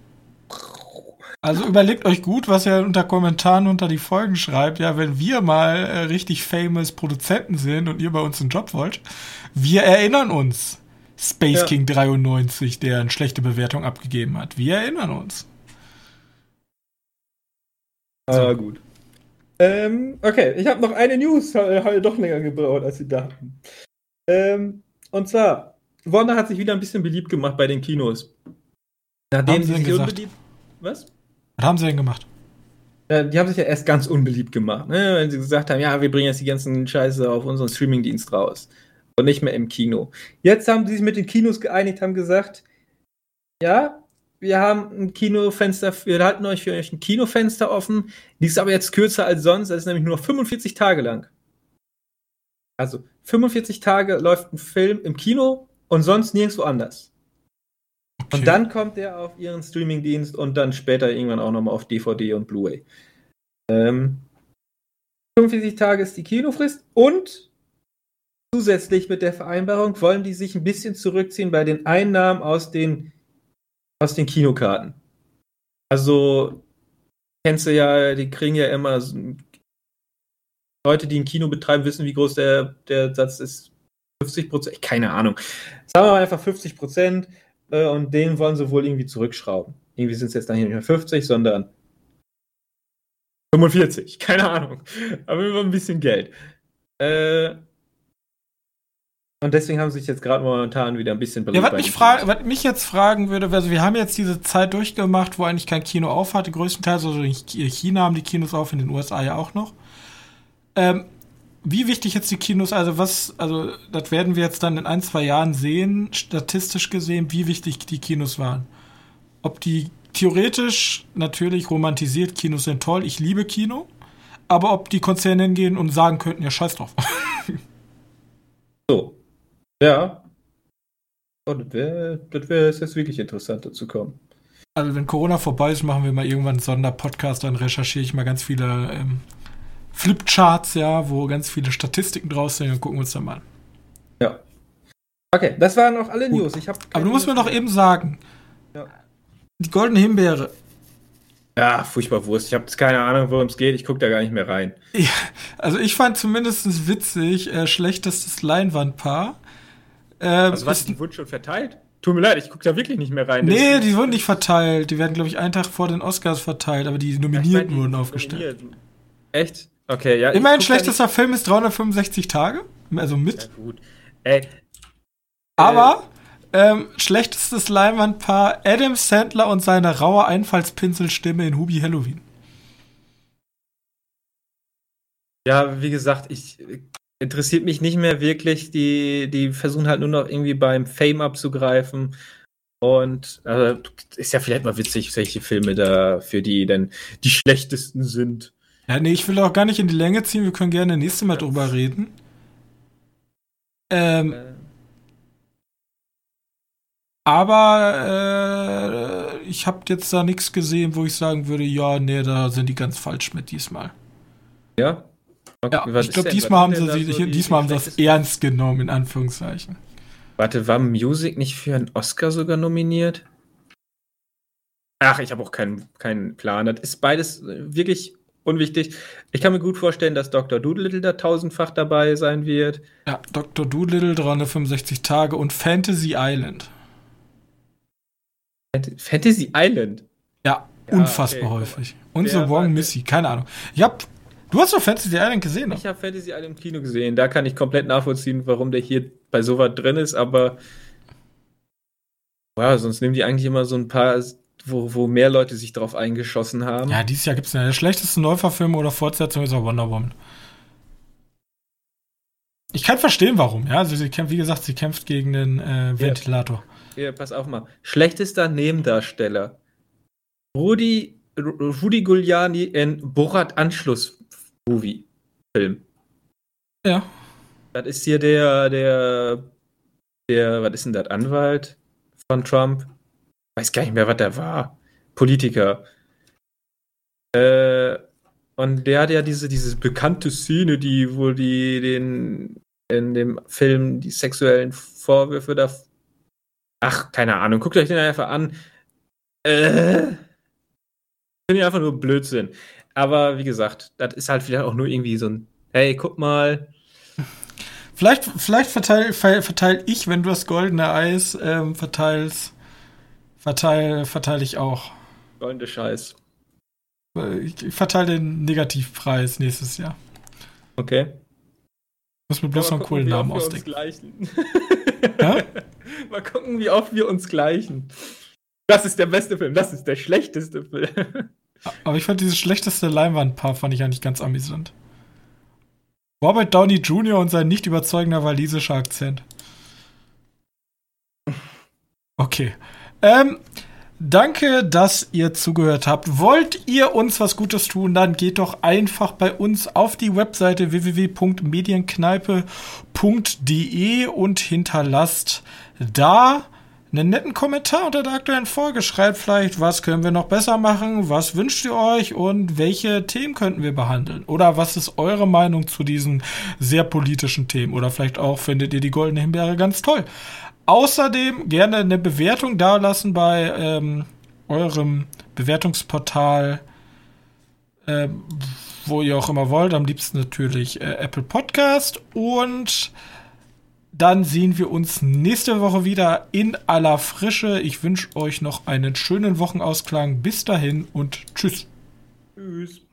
Also überlegt euch gut, was ihr unter Kommentaren unter die Folgen schreibt. Ja, wenn wir mal äh, richtig famous Produzenten sind und ihr bei uns einen Job wollt, wir erinnern uns. Space ja. King 93, der eine schlechte Bewertung abgegeben hat. Wir erinnern uns. Ah, so. gut. Ähm, okay, ich habe noch eine News, habe doch länger gebraucht, als sie dachten. Ähm, und zwar, Warner hat sich wieder ein bisschen beliebt gemacht bei den Kinos. Nachdem sie sich unbeliebt. Was? Was haben sie denn gemacht? Ja, die haben sich ja erst ganz unbeliebt gemacht, ne? wenn sie gesagt haben, ja, wir bringen jetzt die ganzen Scheiße auf unseren Streamingdienst raus und nicht mehr im Kino. Jetzt haben sie sich mit den Kinos geeinigt, haben gesagt, ja, wir haben ein Kinofenster, wir halten euch für euch ein Kinofenster offen. Die ist aber jetzt kürzer als sonst, das ist nämlich nur 45 Tage lang. Also 45 Tage läuft ein Film im Kino und sonst nirgendwo anders. Okay. Und dann kommt er auf ihren Streamingdienst und dann später irgendwann auch nochmal auf DVD und Blu-ray. Ähm, 45 Tage ist die Kinofrist und Zusätzlich mit der Vereinbarung wollen die sich ein bisschen zurückziehen bei den Einnahmen aus den, aus den Kinokarten. Also, kennst du ja, die kriegen ja immer Leute, die ein Kino betreiben, wissen, wie groß der, der Satz ist. 50 Prozent, keine Ahnung. Sagen wir mal einfach 50 Prozent äh, und den wollen sie wohl irgendwie zurückschrauben. Irgendwie sind es jetzt dann hier nicht mehr 50, sondern 45, keine Ahnung. Aber immer ein bisschen Geld. Äh, und deswegen haben sie sich jetzt gerade momentan wieder ein bisschen beliebt. Ja, was mich, was mich jetzt fragen würde, also wir haben jetzt diese Zeit durchgemacht, wo eigentlich kein Kino auf hatte, größtenteils, also in China haben die Kinos auf, in den USA ja auch noch. Ähm, wie wichtig jetzt die Kinos, also was, also das werden wir jetzt dann in ein, zwei Jahren sehen, statistisch gesehen, wie wichtig die Kinos waren. Ob die theoretisch natürlich romantisiert, Kinos sind toll, ich liebe Kino, aber ob die Konzerne hingehen und sagen könnten, ja, scheiß drauf. so, ja. Oh, das wäre das wär jetzt wirklich interessant dazu kommen. Also wenn Corona vorbei ist, machen wir mal irgendwann einen Sonderpodcast, dann recherchiere ich mal ganz viele ähm, Flipcharts, ja, wo ganz viele Statistiken draus sind, dann gucken wir uns dann mal an. Ja. Okay, das waren auch alle Gut. News. Ich Aber du musst mir noch eben sagen, ja. die goldene Himbeere. Ja, furchtbar Wurst. Ich habe keine Ahnung, worum es geht. Ich gucke da gar nicht mehr rein. Ja, also ich fand zumindest witzig, äh, schlechtestes Leinwandpaar. Ähm, also was, die wurden schon verteilt? Tut mir leid, ich gucke da wirklich nicht mehr rein. Nee, die wurden nicht verteilt. Die werden, glaube ich, einen Tag vor den Oscars verteilt, aber die Nominierten ja, ich mein, wurden aufgestellt. Nominiert. Echt? Okay, ja. Immerhin schlechtester Film ist 365 Tage. Also mit. Ja, gut. Ey. Aber äh, ähm, schlechtestes Leinwandpaar Adam Sandler und seine raue Einfallspinselstimme in Hubi Halloween. Ja, wie gesagt, ich interessiert mich nicht mehr wirklich. Die, die versuchen halt nur noch irgendwie beim Fame abzugreifen. Und also, ist ja vielleicht mal witzig, welche Filme da für die denn die schlechtesten sind. Ja, nee, ich will auch gar nicht in die Länge ziehen. Wir können gerne nächste Mal drüber reden. Ähm, äh. Aber ich habe jetzt da nichts gesehen, wo ich sagen würde, ja, nee, da sind die ganz falsch mit diesmal. Ja? Okay, ja, ich glaube, diesmal haben sie, so die, diesmal haben sie das ernst genommen, in Anführungszeichen. Warte, war Music nicht für einen Oscar sogar nominiert? Ach, ich habe auch keinen, keinen Plan. Das ist beides wirklich unwichtig. Ich kann mir gut vorstellen, dass Dr. Doolittle da tausendfach dabei sein wird. Ja, Dr. Doolittle 365 Tage und Fantasy Island. Fantasy Island? Ja, ja unfassbar okay. häufig. Und The Wrong Missy, keine Ahnung. Ich hab Du hast doch Fantasy Island gesehen, ne? Ich habe Fantasy Island im Kino gesehen. Da kann ich komplett nachvollziehen, warum der hier bei sowas drin ist, aber ja, sonst nehmen die eigentlich immer so ein paar, wo, wo mehr Leute sich drauf eingeschossen haben. Ja, dieses Jahr gibt es ja der schlechteste Neuverfilmung oder Fortsetzung ist auch Wonder Woman. Ich kann verstehen, warum. Ja, also sie kämpft, wie gesagt, sie kämpft gegen den äh, Ventilator. Ja, ja, pass auf mal. Schlechtester Nebendarsteller. Rudi, Rudi Giuliani in Borat Anschluss Movie, Film. Ja. Das ist hier der, der, der, was ist denn das, Anwalt von Trump? Weiß gar nicht mehr, was der war. Politiker. Äh, und der hat ja diese, diese bekannte Szene, die, wo die den in dem Film die sexuellen Vorwürfe da. Ach, keine Ahnung, guckt euch den einfach an. Äh. Finde ich einfach nur Blödsinn. Aber wie gesagt, das ist halt vielleicht auch nur irgendwie so ein, hey, guck mal. Vielleicht, vielleicht verteile verteil ich, wenn du das goldene Eis ähm, verteilst, verteile verteil ich auch. Goldene Scheiß. Ich, ich verteile den Negativpreis nächstes Jahr. Okay. Muss mir bloß noch einen coolen Namen ausdenken. Mal gucken, wie oft wir uns gleichen. Das ist der beste Film, das ist der schlechteste Film. Aber ich fand dieses schlechteste Leinwandpaar fand ich eigentlich ganz amüsant. Robert Downey Jr. und sein nicht überzeugender walisischer Akzent. Okay. Ähm, danke, dass ihr zugehört habt. Wollt ihr uns was Gutes tun, dann geht doch einfach bei uns auf die Webseite www.medienkneipe.de und hinterlasst da einen netten Kommentar unter der aktuellen Folge. Schreibt vielleicht, was können wir noch besser machen, was wünscht ihr euch und welche Themen könnten wir behandeln? Oder was ist eure Meinung zu diesen sehr politischen Themen? Oder vielleicht auch findet ihr die Goldene Himbeere ganz toll. Außerdem gerne eine Bewertung dalassen bei ähm, eurem Bewertungsportal, äh, wo ihr auch immer wollt. Am liebsten natürlich äh, Apple Podcast und dann sehen wir uns nächste Woche wieder in aller Frische. Ich wünsche euch noch einen schönen Wochenausklang. Bis dahin und tschüss. Tschüss.